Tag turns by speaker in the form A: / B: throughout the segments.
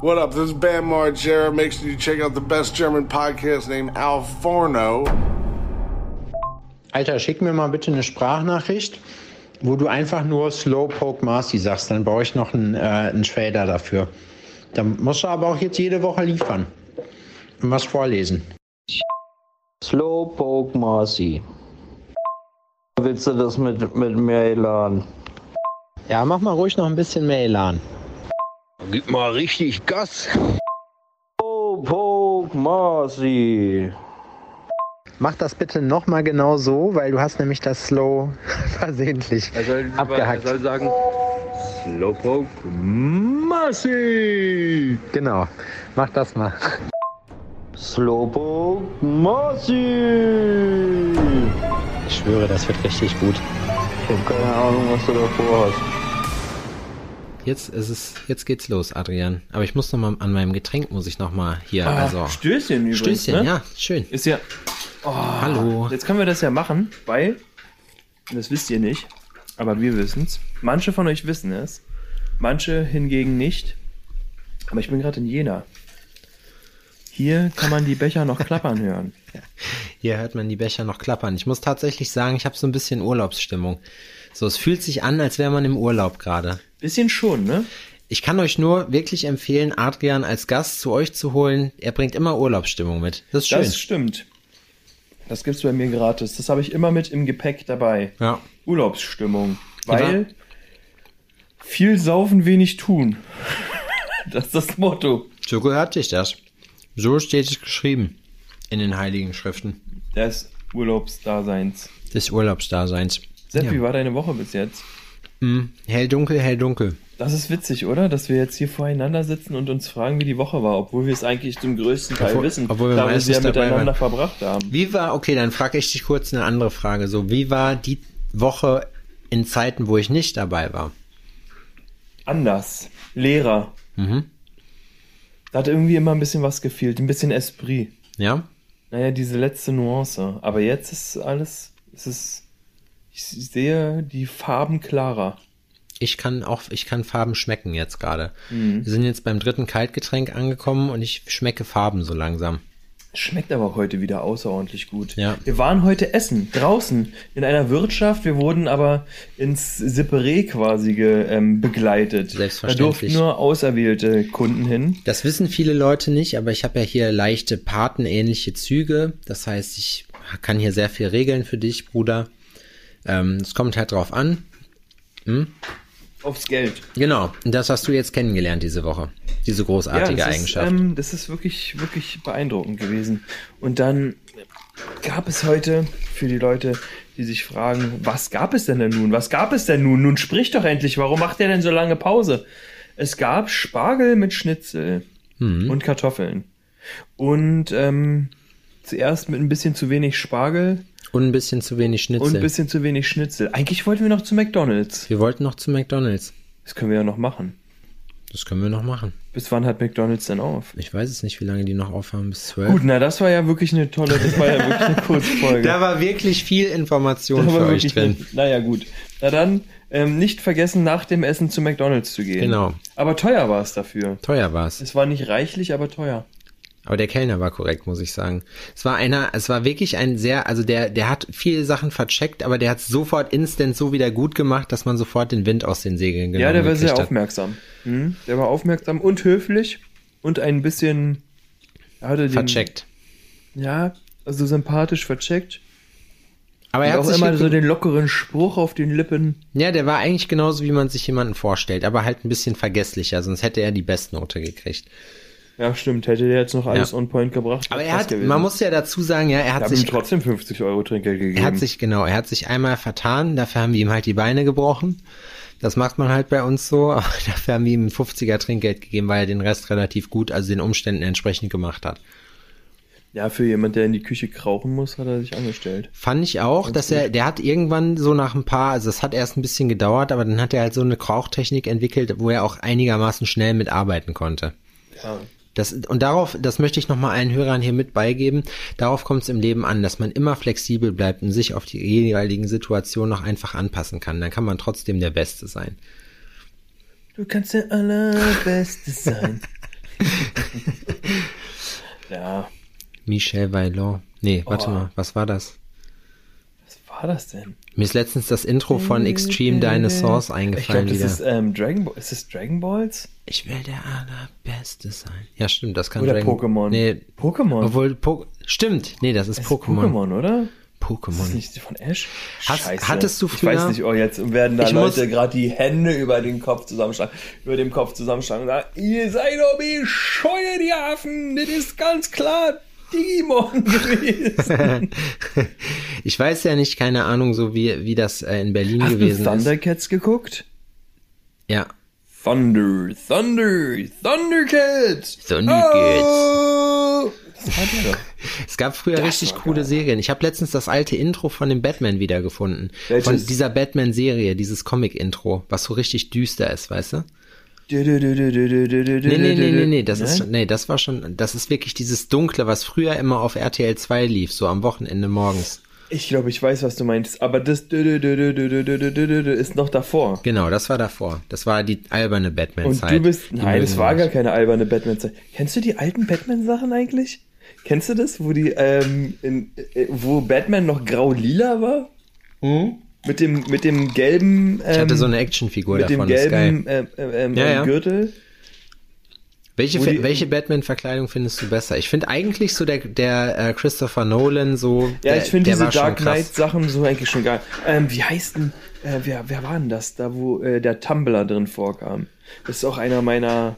A: What up? This is Bam Margera. Make sure you check out the best German podcast named Al Forno.
B: Alter, schick mir mal bitte eine Sprachnachricht, wo du einfach nur Slowpoke Marcy sagst. Dann baue ich noch einen, äh, einen Shader dafür. Dann musst du aber auch jetzt jede Woche liefern und was vorlesen.
C: Slowpoke Marcy. Willst du das mit, mit Mail an?
B: Ja, mach mal ruhig noch ein bisschen Mail an.
C: Gib mal richtig Gas. Slowpoke Marcy.
B: Mach das bitte nochmal genau so, weil du hast nämlich das Slow versehentlich
C: Er soll,
B: abgehackt.
C: Er soll sagen Slowpoke Marcy.
B: Genau, mach das mal.
C: Slowpoke Marcy.
B: Ich schwöre, das wird richtig gut.
C: Ich hab keine Ahnung, was du davor hast.
D: Jetzt ist es, jetzt geht's los, Adrian. Aber ich muss noch mal an meinem Getränk muss ich noch mal hier, also
E: Ah, Stößchen übrigens.
D: Stößchen,
E: ne?
D: ja, schön.
E: Ist ja. Oh,
D: Hallo.
E: Jetzt können wir das ja machen, weil, das wisst ihr nicht, aber wir wissen's. Manche von euch wissen es, manche hingegen nicht. Aber ich bin gerade in Jena. Hier kann man die Becher noch klappern hören.
D: Hier hört man die Becher noch klappern. Ich muss tatsächlich sagen, ich habe so ein bisschen Urlaubsstimmung. So, es fühlt sich an, als wäre man im Urlaub gerade.
E: Bisschen schon, ne?
D: Ich kann euch nur wirklich empfehlen, Adrian als Gast zu euch zu holen. Er bringt immer Urlaubsstimmung mit. Das ist schön.
E: Das stimmt. Das gibt's bei mir gratis. Das habe ich immer mit im Gepäck dabei.
D: ja.
E: Urlaubsstimmung. Weil viel saufen, wenig tun. Das ist das Motto.
D: So gehört sich das. So steht es geschrieben in den heiligen Schriften
E: Des Urlaubsdaseins.
D: des Urlaubsdaseins.
E: Sepp,
D: Ja.
E: wie war deine Woche bis jetzt?
D: Hm, hell dunkel, hell dunkel.
E: Das ist witzig, oder? Dass wir jetzt hier voreinander sitzen und uns fragen, wie die Woche war, obwohl wir es eigentlich zum größten Teil
D: Obwohl-
E: wissen,
D: obwohl wir
E: da wir sie ja miteinander
D: waren.
E: verbracht haben.
D: Wie war, okay, dann frage ich dich kurz eine andere Frage. So, wie war die Woche in Zeiten, wo ich nicht dabei war?
E: Anders. Lehrer.
D: Mhm.
E: Da hat irgendwie immer ein bisschen was gefehlt, ein bisschen Esprit.
D: Ja?
E: Naja, diese letzte Nuance. Aber jetzt ist alles, es ist, ich sehe die Farben klarer.
D: Ich kann auch, ich kann Farben schmecken jetzt gerade. Wir sind jetzt beim dritten Kaltgetränk angekommen und ich schmecke Farben so langsam.
E: Schmeckt aber heute wieder außerordentlich gut.
D: Ja.
E: Wir waren heute essen, draußen, in einer Wirtschaft. Wir wurden aber ins Separé quasi ge, ähm, begleitet.
D: Selbstverständlich.
E: Da durften nur auserwählte Kunden hin.
D: Das wissen viele Leute nicht, aber ich habe ja hier leichte patenähnliche Züge. Das heißt, ich kann hier sehr viel regeln für dich, Bruder. Ähm, es kommt halt drauf an.
E: Aufs Geld.
D: Genau, und das hast du jetzt kennengelernt diese Woche. Diese großartige
E: das
D: Eigenschaft.
E: Ist, ähm, das ist wirklich, wirklich beeindruckend gewesen. Und dann gab es heute für die Leute, die sich fragen, was gab es denn denn nun? Was gab es denn nun? Nun sprich doch endlich, warum macht der denn so lange Pause? Es gab Spargel mit Schnitzel
D: Mhm.
E: und Kartoffeln. Und ähm, zuerst mit ein bisschen zu wenig Spargel
D: und ein bisschen zu wenig
E: und
D: Schnitzel.
E: ein bisschen zu wenig Schnitzel. Eigentlich wollten wir noch zu McDonalds.
D: wir wollten noch zu McDonalds.
E: Das können wir ja noch machen.
D: Das können wir noch machen.
E: Bis wann hat McDonalds denn auf?
D: Ich weiß es nicht, wie lange die noch aufhaben, bis zwölf.
E: Gut, na, das war ja wirklich eine tolle, das war ja wirklich eine Kurzfolge.
D: Da war wirklich viel Information
E: Da
D: für
E: war
D: euch drin.
E: eine- naja, gut. Na dann, ähm, nicht vergessen, nach dem Essen zu McDonalds zu gehen.
D: Genau.
E: Aber teuer war es dafür.
D: Teuer war's.
E: Es war nicht reichlich, aber teuer.
D: Aber der Kellner war korrekt, muss ich sagen. Es war einer, es war wirklich ein sehr, also der, der hat viele Sachen vercheckt, aber der hat sofort instant so wieder gut gemacht, dass man sofort den Wind aus den Segeln genommen
E: ja, der war sehr
D: hat.
E: aufmerksam. Hm? Der war aufmerksam und höflich und ein bisschen. Hatte den,
D: Vercheckt.
E: Ja, also sympathisch vercheckt.
D: Aber
E: Und
D: er hat
E: auch immer so den lockeren Spruch auf den Lippen.
D: ja, der war eigentlich genauso, wie man sich jemanden vorstellt, aber halt ein bisschen vergesslicher, sonst hätte er die Bestnote gekriegt.
E: Ja, stimmt. Hätte der jetzt noch alles
D: Ja.
E: on point gebracht.
D: Aber er hat,
E: gewesen.
D: man muss ja dazu sagen, ja, er hat
E: haben ihm
D: sich
E: trotzdem 50 Euro Trinkgeld gegeben.
D: Er hat sich, genau, er hat sich einmal vertan, dafür haben wir ihm halt die Beine gebrochen. Das macht man halt bei uns so, aber dafür haben wir ihm ein 50er Trinkgeld gegeben, weil er den Rest relativ gut, also den Umständen entsprechend gemacht hat.
E: ja, für jemand, der in die Küche krauchen muss, hat er sich angestellt.
D: Fand ich auch, dass er, der hat irgendwann so nach ein paar, also es hat erst ein bisschen gedauert, aber dann hat er halt so eine Krauchtechnik entwickelt, wo er auch einigermaßen schnell mitarbeiten konnte.
E: Ja.
D: Das, und darauf, das möchte ich nochmal allen Hörern hier mit beigeben, darauf kommt es im Leben an, dass man immer flexibel bleibt und sich auf die jeweiligen Situationen noch einfach anpassen kann. Dann kann man trotzdem der Beste sein.
E: Du kannst der Allerbeste sein. Ja,
D: Michel Vaillant. Nee, warte
E: Oh.
D: mal, was war das?
E: War das denn?
D: Mir ist letztens das Intro von Extreme Dinosaurs
E: Ich glaube,
D: eingefallen
E: das
D: wieder.
E: ist ähm, Dragon Ball. Ist das Dragon Balls?
D: ich will der allerbeste sein. Ja, stimmt, das kann
E: Oder
D: Dragon-
E: Pokémon?
D: Nee,
E: Pokémon.
D: obwohl, po stimmt, nee, das ist Pokémon.
E: Pokémon, oder? Ist das
D: Pokémon.
E: nicht von Ash?
D: Hast-
E: Scheiße.
D: hattest du
E: Ich
D: früher-
E: weiß nicht, oh, jetzt werden da
D: Ich
E: Leute gerade die Hände über den Kopf zusammenschlagen, über dem Kopf zusammenschlagen und sagen, ihr seid doch bescheuert, die Affen, das ist ganz klar Digimon gewesen.
D: ich weiß ja nicht, keine Ahnung, so wie, wie das äh, in Berlin
E: Hast du
D: gewesen ist.
E: Thundercats geguckt?
D: Ja.
E: Thunder, Thunder, Thundercats!
D: Thundercats.
E: Oh!
D: Es gab früher
E: Das
D: richtig coole
E: geil.
D: Serien. Ich habe letztens das alte Intro von dem Batman wiedergefunden.
E: Welches?
D: Von dieser Batman-Serie, dieses Comic-Intro, was so richtig düster ist, weißt du?
E: Nee,
D: Nee, nee, nee, nee, das ist, nee, das war schon, das ist wirklich dieses Dunkle, was früher immer auf RTL 2 lief, so am Wochenende morgens.
E: Ich glaube, ich weiß, was du meinst, aber das ist noch davor.
D: Genau, das war davor. Das war die alberne
E: Und
D: Batman-Zeit.
E: du bist. Nein,
D: mögen
E: war gar keine alberne Batman-Zeit. Kennst du die alten Batman-Sachen eigentlich? Kennst du das, wo die, ähm, in, äh, wo Batman noch grau-lila war? Mit dem, mit dem gelben, ähm,
D: Ich hatte so eine Actionfigur
E: mit dem
D: davon, das ist geil.
E: gelben ähm, ähm,
D: Ja,
E: ähm,
D: ja.
E: Gürtel.
D: Welche,
E: die-
D: welche Batman-Verkleidung findest du besser? Ich finde eigentlich so der, der äh, Christopher Nolan so.
E: Ja,
D: der,
E: ich finde diese Dark. Knight-Sachen so eigentlich schon geil. Ähm, wie heißt denn, äh, wer, wer war denn das, da wo äh, der Tumblr drin vorkam? Das ist auch einer meiner,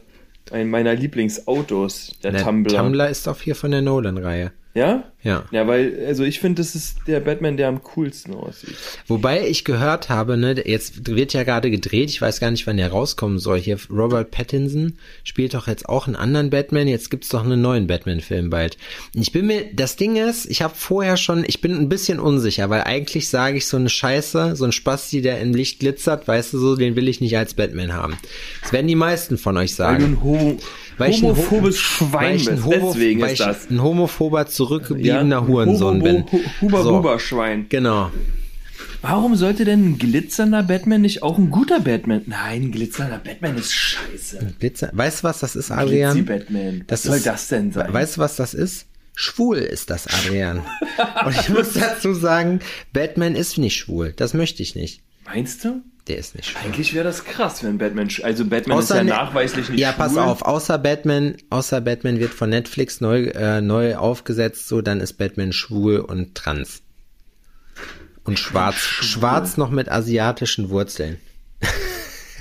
E: ein meiner Lieblingsautos, der,
D: Der
E: Tumblr.
D: Tumblr ist auch hier von der Nolan-Reihe.
E: Ja?
D: Ja.
E: Ja, weil, also ich finde, das ist der Batman, der am coolsten aussieht.
D: Wobei ich gehört habe, ne, jetzt wird ja gerade gedreht, ich weiß gar nicht, wann der rauskommen soll. Hier Robert Pattinson spielt doch jetzt auch einen anderen Batman, jetzt gibt's doch einen neuen Batman-Film bald. Ich bin mir, das Ding ist, ich habe vorher schon, ich bin ein bisschen unsicher, weil eigentlich sage ich so eine Scheiße, so ein Spasti, der im Licht glitzert, weißt du so, den will ich nicht als Batman haben. Das werden die meisten von euch
E: Weil du
D: sagen.
E: ein Ho
D: Weil
E: homophobes Schwein
D: ich ein. Homo-
E: Deswegen
D: weil
E: ist
D: ich
E: das.
D: ein homophober, zurückgebliebener
E: Ja,
D: Hurensohn bin.
E: Huber, Huber,
D: So.
E: Huber Schwein.
D: Genau.
E: Warum sollte denn ein glitzernder Batman nicht auch ein guter Batman? Nein, ein glitzernder Batman ist scheiße.
D: Glitzer. Weißt du, was das ist, Adrian?
E: Glitzy-Batman. Was
D: Das
E: soll
D: ist-
E: das denn sein?
D: Weißt du, was das ist? Schwul ist das, Adrian. Und ich muss dazu sagen, Batman ist nicht schwul. Das möchte ich nicht.
E: Meinst du?
D: Der ist nicht schwul.
E: Eigentlich wäre das krass, wenn Batman, also Batman ist ja
D: ne-
E: nachweislich nicht
D: Ja,
E: schwul.
D: pass auf. Außer Batman, außer Batman wird von Netflix neu, äh, neu aufgesetzt, so dann ist Batman schwul und trans. Und schwarz, schwarz noch mit asiatischen Wurzeln.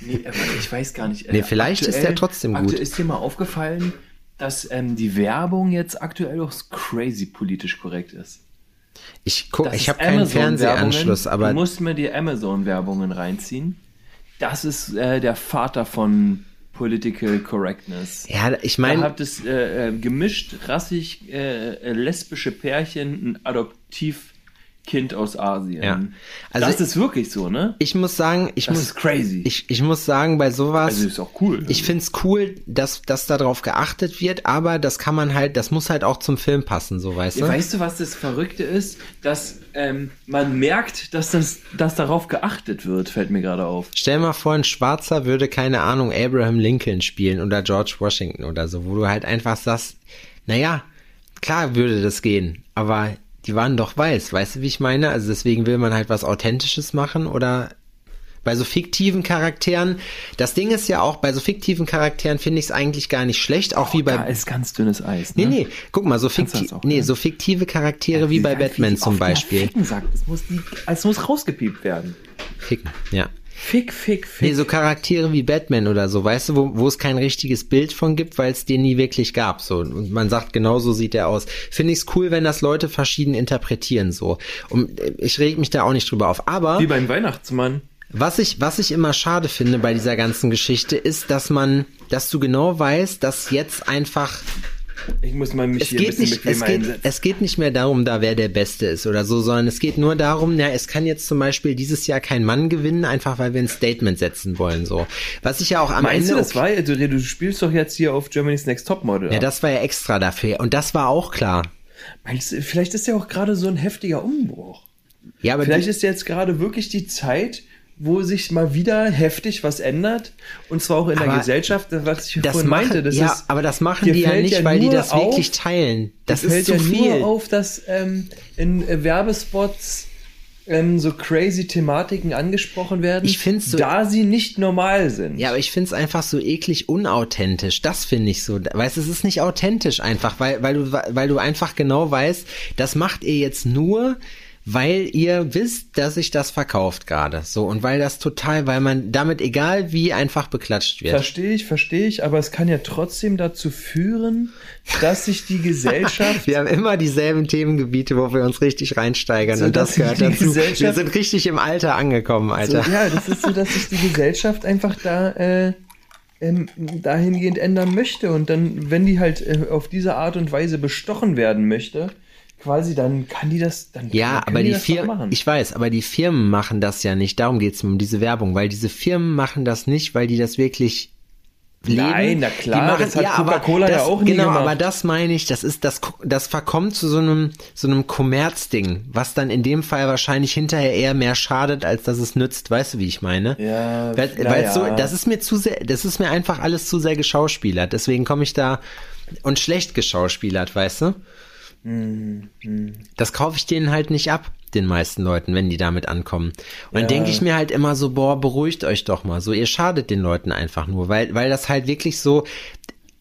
E: Nee, ich weiß gar nicht. äh,
D: Nee, vielleicht ist der trotzdem gut.
E: aktuell Ist dir mal aufgefallen, dass ähm, die Werbung jetzt aktuell auch crazy politisch korrekt ist?
D: Ich guck,
E: Das
D: ich habe keinen. Fernsehanschluss, aber
E: Du musst mir die Amazon-Werbungen reinziehen. Das ist äh, der Vater von Political Correctness.
D: ja, ich
E: Da
D: meine,
E: hat es äh, äh, gemischt, rassig, äh, äh, lesbische Pärchen, ein Adoptivkind aus Asien.
D: Ja. Also
E: das ist wirklich so, ne?
D: ich muss sagen, ich
E: Das
D: muss
E: crazy.
D: Ich, ich muss sagen, bei sowas.
E: also ist auch cool.
D: Ich find's cool, dass, dass darauf geachtet wird, aber das kann man halt, das muss halt auch zum Film passen, so weißt du?
E: Weißt du, was das Verrückte ist? Dass ähm, man merkt, dass, das, dass darauf geachtet wird, fällt mir gerade auf.
D: Stell mal vor, ein Schwarzer würde, keine Ahnung, Abraham Lincoln spielen oder George Washington oder so, wo du halt einfach sagst, naja, klar würde das gehen, aber die waren doch weiß, weißt du, wie ich meine? Also deswegen will man halt was Authentisches machen oder bei so fiktiven Charakteren, das Ding ist ja auch, bei so fiktiven Charakteren finde ich es eigentlich gar nicht schlecht, auch wie bei
E: Da ist ganz dünnes Eis.
D: Nee,
E: Ne?
D: nee, guck mal, so, fikti
E: auch,
D: nee,
E: ne?
D: so fiktive Charaktere wie bei Batman zum Beispiel.
E: Ficken sagt, es muss, die, es muss rausgepiept werden.
D: Ficken, ja.
E: Fick, fick, fick.
D: Nee, so Charaktere wie Batman oder so, weißt du, wo, wo es kein richtiges Bild von gibt, weil es den nie wirklich gab, so. Und man sagt, genau so sieht er aus. Finde ich's cool, wenn das Leute verschieden interpretieren, so. Und äh, ich reg mich da auch nicht drüber auf. Aber
E: Wie beim Weihnachtsmann.
D: was ich, was ich immer schade finde bei dieser ganzen Geschichte, ist, dass man, dass du genau weißt, dass jetzt einfach
E: Ich muss mal mich
D: es
E: hier ein
D: geht,
E: bisschen
D: nicht, es, geht, es geht nicht mehr darum, da wer der Beste ist oder so, sondern es geht nur darum, ja, es kann jetzt zum Beispiel dieses Jahr kein Mann gewinnen, einfach weil wir ein Statement setzen wollen, so. Was ich ja auch am
E: Meinst
D: Ende.
E: du, das war, du, du spielst doch jetzt hier auf Germany's Next Topmodel.
D: ja, das war ja extra dafür. Und das war auch klar.
E: Meinst du, vielleicht ist ja auch gerade so ein heftiger Umbruch.
D: Ja, aber
E: Vielleicht
D: die,
E: ist jetzt gerade wirklich die Zeit, wo sich mal wieder heftig was ändert. Und zwar auch in der
D: Aber
E: Gesellschaft, was ich
D: Das
E: vorhin meinte. Das
D: ja,
E: ist,
D: aber das machen die ja nicht,
E: ja
D: weil die das wirklich
E: auf-
D: teilen. Das ist
E: fällt
D: zu
E: ja
D: viel.
E: nur auf, dass ähm, in äh, Werbespots ähm, so crazy Thematiken angesprochen werden,
D: Ich find's so-
E: da sie nicht normal sind.
D: Ja, aber ich find's einfach so eklig unauthentisch. Das finde ich so. Weißt du, es ist nicht authentisch einfach, weil, weil, du, weil du einfach genau weißt, das macht ihr jetzt nur, weil ihr wisst, dass sich das verkauft gerade. So, und weil das total, weil man damit egal wie einfach beklatscht wird.
E: Verstehe ich, verstehe ich, aber es kann ja trotzdem dazu führen, dass sich die Gesellschaft
D: Wir haben immer dieselben Themengebiete, wo wir uns richtig reinsteigern
E: So,
D: und das gehört dazu. Wir sind richtig im Alter angekommen,
E: So,
D: Alter.
E: ja, das ist so, dass sich die Gesellschaft einfach da äh, ähm, dahingehend ändern möchte. Und dann, wenn die halt äh, auf diese Art und Weise bestochen werden möchte, quasi, dann kann die das, dann
D: Ja,
E: dann
D: aber die
E: doch
D: Firmen,
E: machen.
D: ich weiß, aber die Firmen machen das ja nicht. Darum geht's mir um diese Werbung, weil diese Firmen machen das nicht, weil die das wirklich leben.
E: Nein, na klar,
D: die machen,
E: das hat
D: aber
E: Coca-Cola ja auch nie
D: Genau,
E: gemacht.
D: aber das meine ich, das ist, das, das verkommt zu so einem, so einem Kommerzding, was dann in dem Fall wahrscheinlich hinterher eher mehr schadet, als dass es nützt. Weißt du, wie ich meine?
E: Ja,
D: weil
E: ja.
D: so, das ist mir zu sehr, das ist mir einfach alles zu sehr geschauspielert. Deswegen komme ich da und schlecht geschauspielert, weißt du? Das kaufe ich denen halt nicht ab, den meisten Leuten, wenn die damit ankommen. Und dann
E: Ja.
D: denke ich mir halt immer so, boah, beruhigt euch doch mal. So, ihr schadet den Leuten einfach nur, weil, weil das halt wirklich so,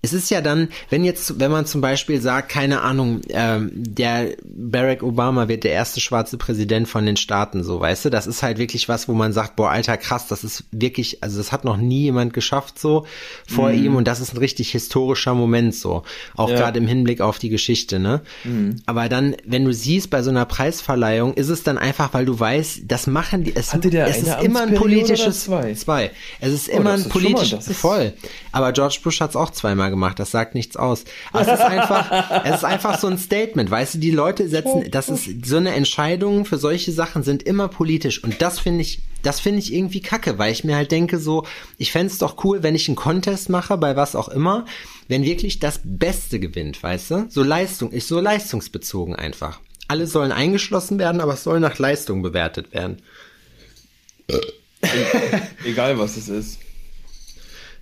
D: es ist ja dann, wenn jetzt, wenn man zum Beispiel sagt, keine Ahnung, ähm, der Barack Obama wird der erste schwarze Präsident von den Staaten, so, weißt du, das ist halt wirklich was, wo man sagt, boah, alter, krass, das ist wirklich, also das hat noch nie jemand geschafft, so, vor ihm, und das ist ein richtig historischer Moment, so, auch
E: Ja.
D: gerade im Hinblick auf die Geschichte, ne? Aber dann, wenn du siehst, bei so einer Preisverleihung, ist es dann einfach, weil du weißt, das machen die, es, es ist immer ein politisches,
E: zwei?
D: zwei. Es ist
E: Oh,
D: immer
E: das
D: ein politisches, voll. Aber George Bush hat es auch zweimal gemacht, das sagt nichts aus. Aber es ist einfach, es ist einfach so ein Statement, weißt du, die Leute setzen, das ist so eine Entscheidung für solche Sachen sind immer politisch und das finde ich, das finde ich irgendwie kacke, weil ich mir halt denke so, ich fänd's doch cool, wenn ich einen Contest mache, bei was auch immer, wenn wirklich das Beste gewinnt, weißt du? So Leistung, ist so leistungsbezogen einfach. Alle sollen eingeschlossen werden, aber es soll nach Leistung bewertet werden.
E: Egal was es ist.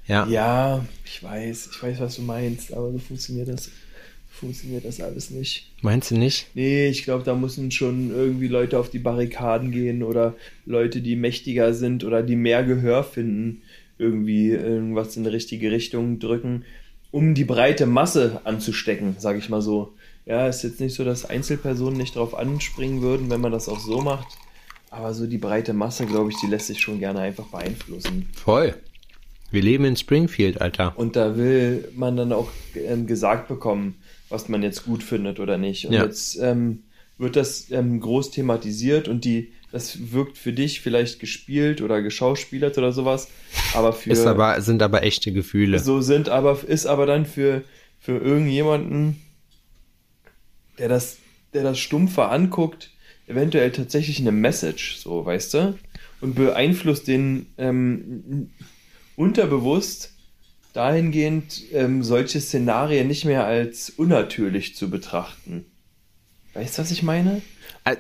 D: Ja.
E: Ja, ich weiß, ich weiß, was du meinst, aber so funktioniert das, funktioniert das alles nicht.
D: Meinst du nicht?
E: Nee, ich glaube, da müssen schon irgendwie Leute auf die Barrikaden gehen oder Leute, die mächtiger sind oder die mehr Gehör finden, irgendwie irgendwas in die richtige Richtung drücken, um die breite Masse anzustecken, sage ich mal so. Ja, ist jetzt nicht so, dass Einzelpersonen nicht drauf anspringen würden, wenn man das auch so macht. Aber so die breite Masse, glaube ich, die lässt sich schon gerne einfach beeinflussen.
D: Voll. Wir leben in Springfield, Alter.
E: Und da will man dann auch ähm, gesagt bekommen, was man jetzt gut findet oder nicht. Und
D: Ja.
E: jetzt ähm, wird das ähm, groß thematisiert und die, das wirkt für dich vielleicht gespielt oder geschauspielert oder sowas, aber für
D: Ist aber, sind aber echte Gefühle.
E: so sind aber ist aber dann für für irgendjemanden, der das der das stumpfer anguckt, eventuell tatsächlich eine Message, so weißt du, und beeinflusst den ähm, unterbewusst dahingehend, ähm, solche Szenarien nicht mehr als unnatürlich zu betrachten. Weißt du, was ich meine?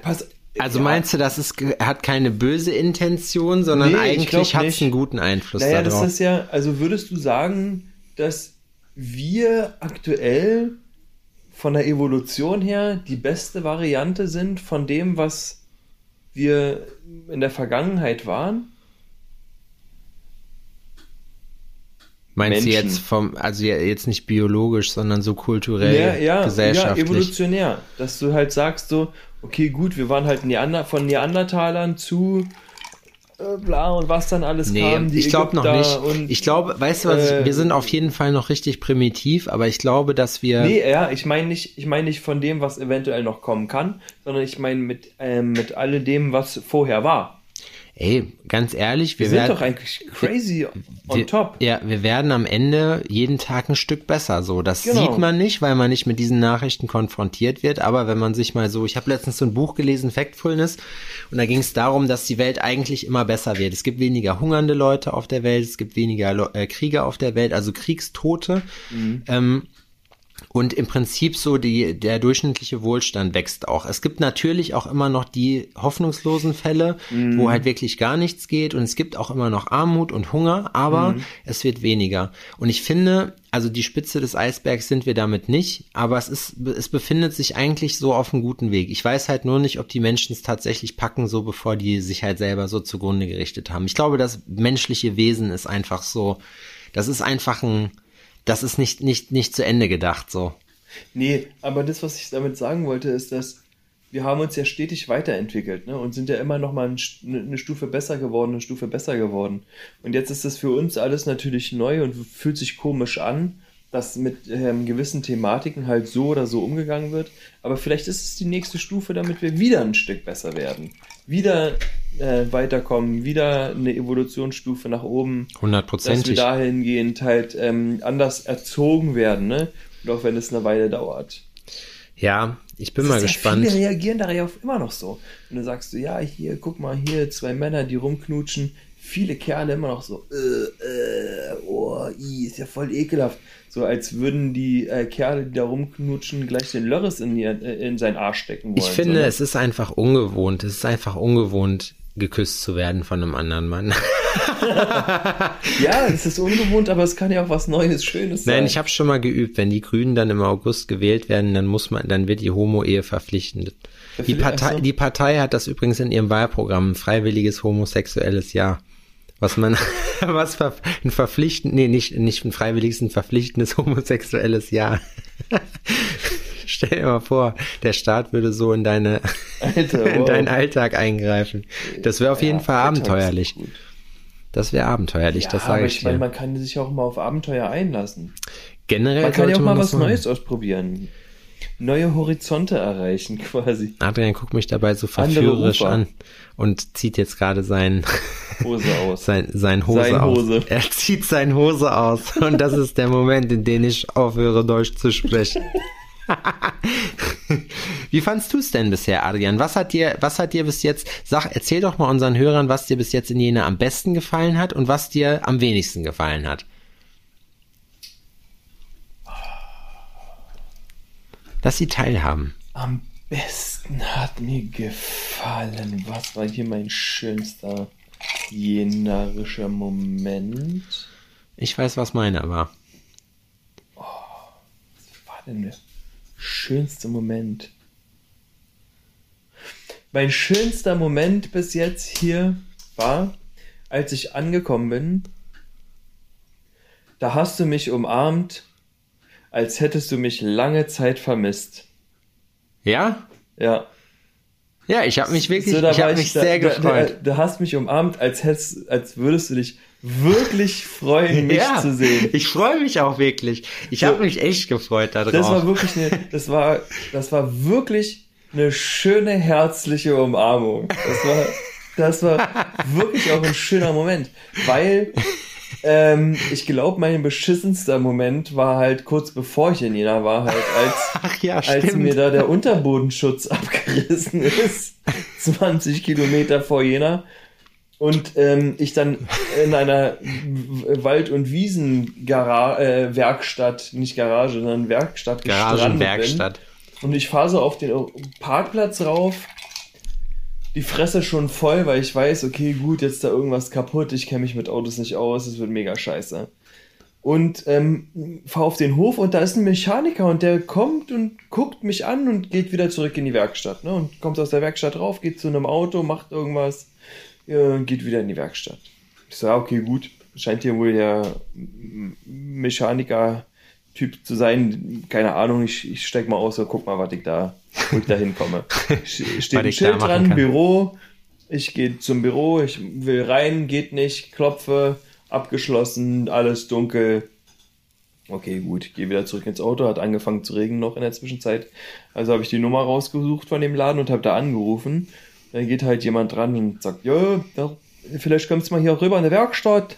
E: Pass,
D: Also
E: ja.
D: meinst du, das ist, hat keine böse Intention, sondern
E: Nee, ich
D: eigentlich hat es einen guten Einfluss
E: Naja, das
D: darauf?
E: ist ja, also würdest du sagen, dass wir aktuell von der Evolution her die beste Variante sind von dem, was wir in der Vergangenheit waren?
D: Meinst du
E: Menschen.
D: jetzt vom, also ja, jetzt nicht biologisch, sondern so kulturell,
E: ja, ja, ja,
D: gesellschaftlich?
E: evolutionär. Dass du halt sagst so, okay, gut, wir waren halt Neander von Neandertalern zu äh, bla und was dann alles
D: Nee,
E: kam. die
D: ich glaube noch nicht.
E: Und,
D: ich glaube, weißt du was,
E: äh,
D: wir sind auf jeden Fall noch richtig primitiv, aber ich glaube, dass wir,
E: Nee, ja, ich meine nicht, ich meine nicht von dem, was eventuell noch kommen kann, sondern ich meine mit, ähm, mit all dem, was vorher war.
D: Ey, ganz ehrlich, wir,
E: Wir sind
D: werden,
E: doch eigentlich crazy on
D: wir,
E: top.
D: Ja, wir werden am Ende jeden Tag ein Stück besser. So, das
E: Genau.
D: sieht man nicht, weil man nicht mit diesen Nachrichten konfrontiert wird. Aber wenn man sich mal so, ich habe letztens so ein Buch gelesen, Factfulness, und da ging es darum, dass die Welt eigentlich immer besser wird. Es gibt weniger hungernde Leute auf der Welt, es gibt weniger Lo äh, Kriege auf der Welt, also Kriegstote.
E: Mhm.
D: Ähm, Und im Prinzip so die, der durchschnittliche Wohlstand wächst auch. Es gibt natürlich auch immer noch die hoffnungslosen Fälle,
E: Mhm.
D: wo halt wirklich gar nichts geht. Und es gibt auch immer noch Armut und Hunger, aber
E: Mhm.
D: es wird weniger. Und ich finde, also die Spitze des Eisbergs sind wir damit nicht, aber es ist, es befindet sich eigentlich so auf einem guten Weg. Ich weiß halt nur nicht, ob die Menschen es tatsächlich packen, so bevor die sich halt selber so zugrunde gerichtet haben. Ich glaube, das menschliche Wesen ist einfach so, das ist einfach ein, das ist nicht, nicht, nicht zu Ende gedacht, so.
E: Nee, aber das, was ich damit sagen wollte, ist, dass wir haben uns ja stetig weiterentwickelt ne? und sind ja immer noch mal St- eine Stufe besser geworden, eine Stufe besser geworden. Und jetzt ist das für uns alles natürlich neu und fühlt sich komisch an, dass mit ähm, gewissen Thematiken halt so oder so umgegangen wird. Aber vielleicht ist es die nächste Stufe, damit wir wieder ein Stück besser werden. Wieder äh, weiterkommen, wieder eine Evolutionsstufe nach oben dass wir
D: Hundertprozentig.
E: dahingehend halt ähm, anders erzogen werden, ne? Und auch wenn es eine Weile dauert.
D: Ja, ich bin
E: Das
D: mal
E: ist ja,
D: gespannt.
E: Viele reagieren darauf immer noch so. Und du sagst du, ja, hier, guck mal, hier zwei Männer, die rumknutschen. Viele Kerle immer noch so, äh, äh, oh, i, ist ja voll ekelhaft. So als würden die äh, Kerle, die da rumknutschen, gleich den Lörres in, ihr, äh, in seinen Arsch stecken wollen.
D: Ich finde,
E: so, ne?
D: es ist einfach ungewohnt. Es ist einfach ungewohnt, geküsst zu werden von einem anderen Mann.
E: Ja, es ist ungewohnt, aber es kann ja auch was Neues, Schönes sein.
D: Nein, ich habe schon mal geübt, wenn die Grünen dann im August gewählt werden, dann muss man, dann wird die Homo-Ehe verpflichtend. Die Partei,
E: so.
D: die Partei hat das übrigens in ihrem Wahlprogramm, ein freiwilliges homosexuelles Jahr. Was man, was ver, ein verpflichtend, nee, nicht, nicht ein freiwilliges, ein verpflichtendes homosexuelles Jahr. Stell dir mal vor, der Staat würde so in deine,
E: Alter,
D: in
E: wow.
D: deinen Alltag eingreifen. Das wäre auf jeden
E: Ja,
D: Fall
E: Alltag ist
D: abenteuerlich. Das wäre abenteuerlich,
E: Ja,
D: das
E: aber
D: sage
E: ich
D: ich
E: meine, man kann sich auch mal auf Abenteuer einlassen.
D: Generell
E: Man kann ja auch mal was
D: machen.
E: Neues ausprobieren. Neue Horizonte erreichen, quasi.
D: Adrian guckt mich dabei so verführerisch an und zieht jetzt gerade sein,
E: Hose aus.
D: sein, sein Hose
E: Sein
D: aus.
E: Hose.
D: Er zieht sein Hose aus und das ist der Moment, in dem ich aufhöre, Deutsch zu sprechen. Wie fandst du es denn bisher, Adrian? Was hat dir, was hat dir bis jetzt, sag, erzähl doch mal unseren Hörern, was dir bis jetzt in Jena am besten gefallen hat und was dir am wenigsten gefallen hat. Lass sie teilhaben.
E: Am besten hat mir gefallen. Was war hier mein schönster jenerischer Moment?
D: Ich weiß, was meiner war.
E: Was war denn der schönste Moment? Mein schönster Moment bis jetzt hier war, als ich angekommen bin. Da hast du mich umarmt, als hättest du mich lange Zeit vermisst.
D: Ja?
E: Ja.
D: Ja, ich habe mich wirklich,
E: So,
D: ich habe mich
E: da,
D: sehr
E: da,
D: gefreut.
E: Da, da hast mich umarmt, als, hättest, als würdest du dich wirklich freuen, mich
D: ja,
E: zu sehen.
D: ich freue mich auch wirklich. Ich habe mich echt gefreut darauf.
E: Das war wirklich eine, das war, das war wirklich eine schöne, herzliche Umarmung. Das war, das war wirklich auch ein schöner Moment, weil ähm, ich glaube, mein beschissenster Moment war halt kurz bevor ich in Jena war, halt als
D: ja,
E: als mir da der Unterbodenschutz abgerissen ist, 20 Kilometer vor Jena. Und ähm, ich dann in einer Wald- und Wiesen-Werkstatt, nicht Garage, sondern Werkstatt
D: Garagenwerkstatt.
E: bin. Und ich fahre so auf den Parkplatz rauf, die Fresse schon voll, weil ich weiß, okay, gut, jetzt da irgendwas kaputt, ich kenne mich mit Autos nicht aus, es wird mega scheiße. Und ähm, fahre auf den Hof und da ist ein Mechaniker und der kommt und guckt mich an und geht wieder zurück in die Werkstatt. Ne? Und kommt aus der Werkstatt rauf, geht zu einem Auto, macht irgendwas, geht wieder in die Werkstatt. Ich so, ja, okay, gut. Scheint hier wohl der Mechaniker-Typ zu sein. Keine Ahnung, ich, ich steig mal aus und guck mal, was ich da, wo ich da hinkomme. Steht ein Schild dran,
D: kann.
E: Büro. Ich gehe zum Büro, ich will rein, geht nicht, klopfe, abgeschlossen, alles dunkel. Okay, gut, gehe wieder zurück ins Auto, hat angefangen zu regnen noch in der Zwischenzeit. Also habe ich die Nummer rausgesucht von dem Laden und habe da angerufen. Dann geht halt jemand dran und sagt, ja, vielleicht kommst du mal hier rüber in der Werkstatt.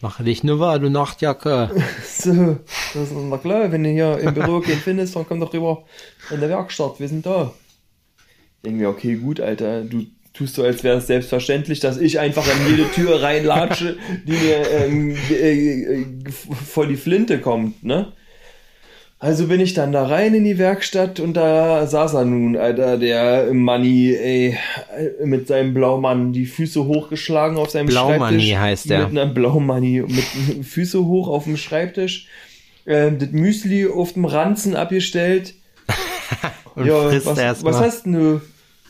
D: Mach dich nur wahr, du Nachtjacke.
E: So, das ist na klar, wenn du hier im Büro keinen findest, dann komm doch rüber in der Werkstatt, wir sind da. Denken wir, okay, gut, Alter, du tust so, als wäre es selbstverständlich, dass ich einfach in jede Tür reinlatsche, die mir ähm, äh, äh, vor die Flinte kommt, ne? Also bin ich dann da rein in die Werkstatt und da saß er nun, Alter, der Money, ey, mit seinem Blaumann, die Füße hochgeschlagen auf seinem
D: Blaumanni
E: Schreibtisch.
D: heißt der.
E: Mit einer Blaumanni, mit Füße hoch auf dem Schreibtisch, äh, das Müsli auf dem Ranzen abgestellt.
D: Und
E: ja,
D: frisst
E: was, was hast du?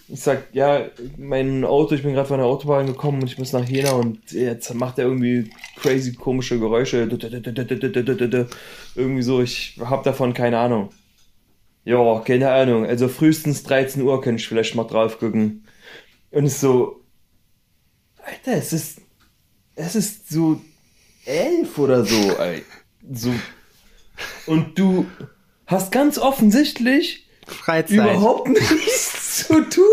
E: Ich sag, ja, mein Auto, ich bin gerade von der Autobahn gekommen und ich muss nach Jena und jetzt macht er irgendwie crazy komische Geräusche. Irgendwie so, ich hab davon keine Ahnung. Ja, keine Ahnung. Also frühestens 13 Uhr könnte ich vielleicht mal drauf gucken. Und es ist so, Alter, es ist, es ist so elf oder so, ey. So. Und du hast ganz offensichtlich
D: Freizeit.
E: überhaupt nichts zu tun.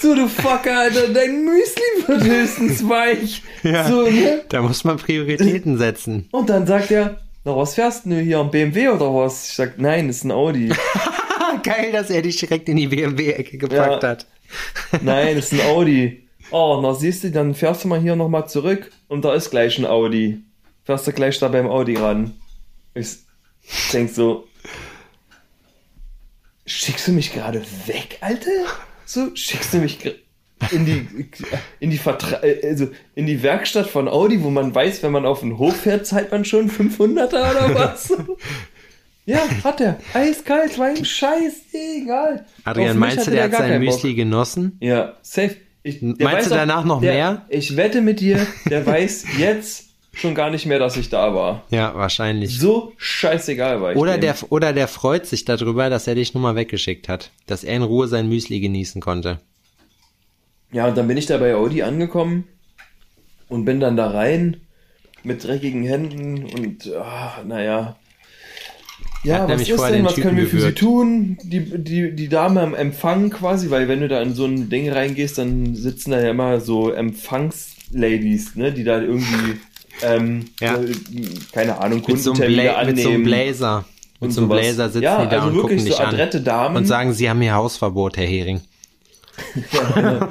E: So, du Fucker, Alter, dein Müsli wird höchstens weich.
D: Ja.
E: So, ne?
D: Da muss man Prioritäten setzen.
E: Und dann sagt er, na, was fährst du hier, ein BMW oder was? Ich sag, nein, das ist ein Audi.
D: Geil, dass er dich direkt in die BMW-Ecke gepackt
E: Ja.
D: hat.
E: Nein, das ist ein Audi. Oh, na siehst du, dann fährst du mal hier nochmal zurück und da ist gleich ein Audi. Fährst du gleich da beim Audi ran. Ich denk so, schickst du mich gerade weg, Alter? So, schickst du mich in die, in die Vertra also in die Werkstatt von Audi, wo man weiß, wenn man auf den Hof fährt, zahlt man schon 500er oder was? ja, hat er. Eiskalt, war ihm scheiß egal. Auf
D: Adrian, meinst du, der hat sein
E: keinen Bock.
D: Müsli genossen?
E: Ja, safe. Ich,
D: Meinst du danach
E: auch-
D: noch
E: der,
D: mehr?
E: Ich wette mit dir, der weiß jetzt schon gar nicht mehr, dass ich da war.
D: Ja, wahrscheinlich.
E: So scheißegal war ich.
D: Oder
E: dem.
D: der, oder der freut sich darüber, dass er dich nur mal weggeschickt hat. Dass er in Ruhe sein Müsli genießen konnte.
E: Ja, und dann bin ich da bei Audi angekommen und bin dann da rein mit dreckigen Händen und ah, naja. Ja, was ist denn?
D: den
E: Was
D: Typen
E: können wir für sie tun? Die, die, die Dame am Empfang quasi, weil wenn du da in so ein Ding reingehst, dann sitzen da ja immer so Empfangsladies, ne, die da irgendwie, ähm,
D: Ja.
E: äh, keine Ahnung,
D: Mit so, einem
E: Kundentermine
D: Bla mit so einem
E: annehmen.
D: Blazer. Mit
E: und
D: so einem. Blazer sitzen
E: Ja,
D: die da
E: also
D: und gucken dich
E: so adrette
D: an.
E: Damen.
D: Und sagen, sie haben hier Hausverbot, Herr Hering.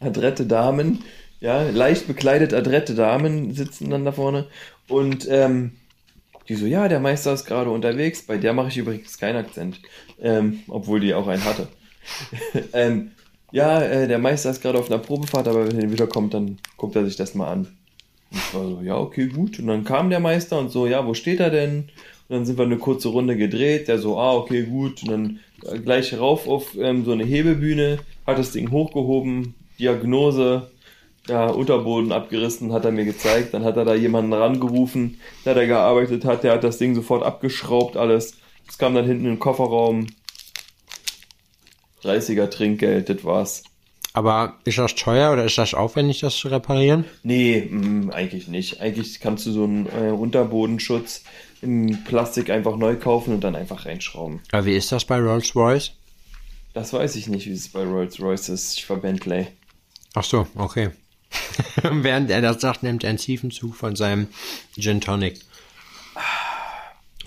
E: adrette Damen, ja, leicht bekleidet adrette Damen sitzen dann da vorne und ähm, die so, ja, der Meister ist gerade unterwegs, bei der mache ich übrigens keinen Akzent, ähm, obwohl die auch einen hatte. ähm, ja, äh, der Meister ist gerade auf einer Probefahrt, aber wenn er wiederkommt, dann guckt er sich das mal an. Ich war so, ja, okay, gut. Und dann kam der Meister und so, ja, wo steht er denn? Und dann sind wir eine kurze Runde gedreht. Der so, ah, okay, gut. Und dann äh, gleich rauf auf ähm, so eine Hebebühne, hat das Ding hochgehoben, Diagnose, ja, Unterboden abgerissen, hat er mir gezeigt. Dann hat er da jemanden rangerufen, der da gearbeitet hat. Der hat das Ding sofort abgeschraubt, alles. Es kam dann hinten in den Kofferraum. 30er Trinkgeld, das war's.
D: Aber ist das teuer oder ist das aufwendig, das zu reparieren?
E: Nee, mm, eigentlich nicht. Eigentlich kannst du so einen äh, Unterbodenschutz in Plastik einfach neu kaufen und dann einfach reinschrauben.
D: Aber wie ist das bei Rolls-Royce?
E: Das weiß ich nicht, wie es bei Rolls-Royce ist. Ich war Bentley.
D: Ach so, okay. Während er das sagt, nimmt er einen tiefen Zug von seinem Gin Tonic.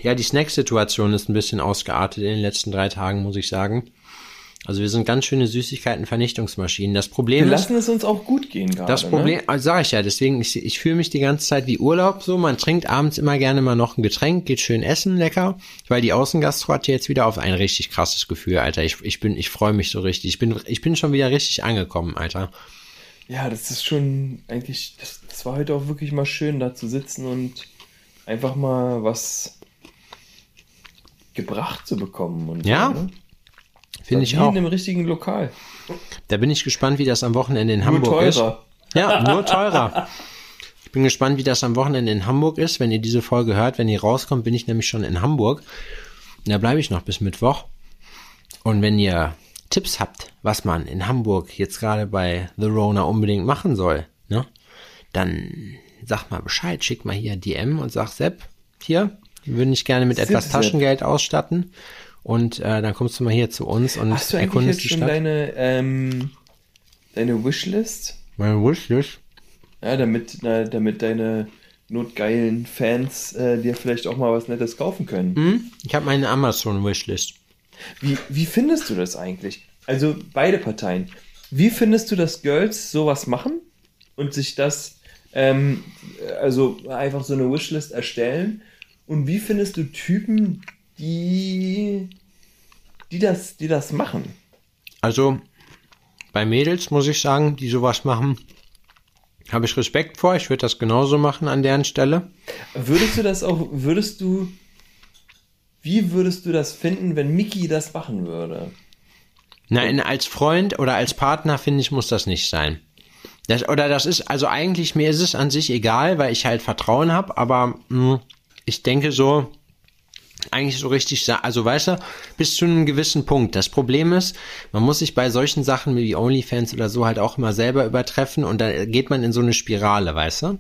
D: Ja, die Snack-Situation ist ein bisschen ausgeartet in den letzten drei Tagen, muss ich sagen. Also wir sind ganz schöne Süßigkeiten-Vernichtungsmaschinen. Das
E: Wir
D: Problem ist,
E: lassen es uns auch gut gehen gerade.
D: das Problem,
E: Ne?
D: also sag ich ja, deswegen, ich, ich fühle mich die ganze Zeit wie Urlaub so. Man trinkt abends immer gerne mal noch ein Getränk, geht schön essen, lecker. Weil die Außengastro hat jetzt wieder auf ein richtig krasses Gefühl, Alter. Ich, ich bin, ich freue mich so richtig. Ich bin, ich bin schon wieder richtig angekommen, Alter.
E: Ja, das ist schon eigentlich, das, das war heute auch wirklich mal schön, da zu sitzen und einfach mal was gebracht zu bekommen. Und
D: Ja,
E: so, ne?
D: Finde ich
E: Wie
D: auch.
E: in einem richtigen Lokal.
D: Da bin ich gespannt, wie das am Wochenende in
E: Nur
D: Hamburg ist.
E: teurer.
D: Ja, nur teurer. Ich bin gespannt, wie das am Wochenende in Hamburg ist. Wenn ihr diese Folge hört, wenn ihr rauskommt, bin ich nämlich schon in Hamburg. Da bleibe ich noch bis Mittwoch. Und wenn ihr Tipps habt, was man in Hamburg jetzt gerade bei The Rona unbedingt machen soll, ne, dann sagt mal Bescheid, schickt mal hier DM und sagt Sepp, hier, wir würden dich gerne mit etwas. Taschengeld ausstatten. Und äh, dann kommst du mal hier zu uns und
E: Hast du eigentlich
D: erkundest
E: jetzt
D: die
E: schon
D: Stadt.
E: deine, ähm, deine Wishlist?
D: Meine Wishlist.
E: Ja, damit, na, damit deine notgeilen Fans äh, dir vielleicht auch mal was Nettes kaufen können.
D: Hm? Ich habe meine Amazon-Wishlist.
E: Wie, wie findest du das eigentlich? Also beide Parteien. Wie findest du, dass Girls sowas machen und sich das, ähm, also einfach so eine Wishlist erstellen? Und wie findest du Typen, die, die das, die das machen.
D: Also bei Mädels muss ich sagen, die sowas machen, habe ich Respekt vor. Ich würde das genauso machen an deren Stelle.
E: Würdest du das auch, würdest du, wie würdest du das finden, wenn Mickey das machen würde?
D: Nein, als Freund oder als Partner finde ich, muss das nicht sein. Das, oder das ist, also eigentlich mir ist es an sich egal, weil ich halt Vertrauen habe, aber mh, ich denke so, eigentlich so richtig, sa- also weißt du, bis zu einem gewissen Punkt. Das Problem ist, man muss sich bei solchen Sachen wie OnlyFans oder so halt auch immer selber übertreffen und dann geht man in so eine Spirale, weißt du?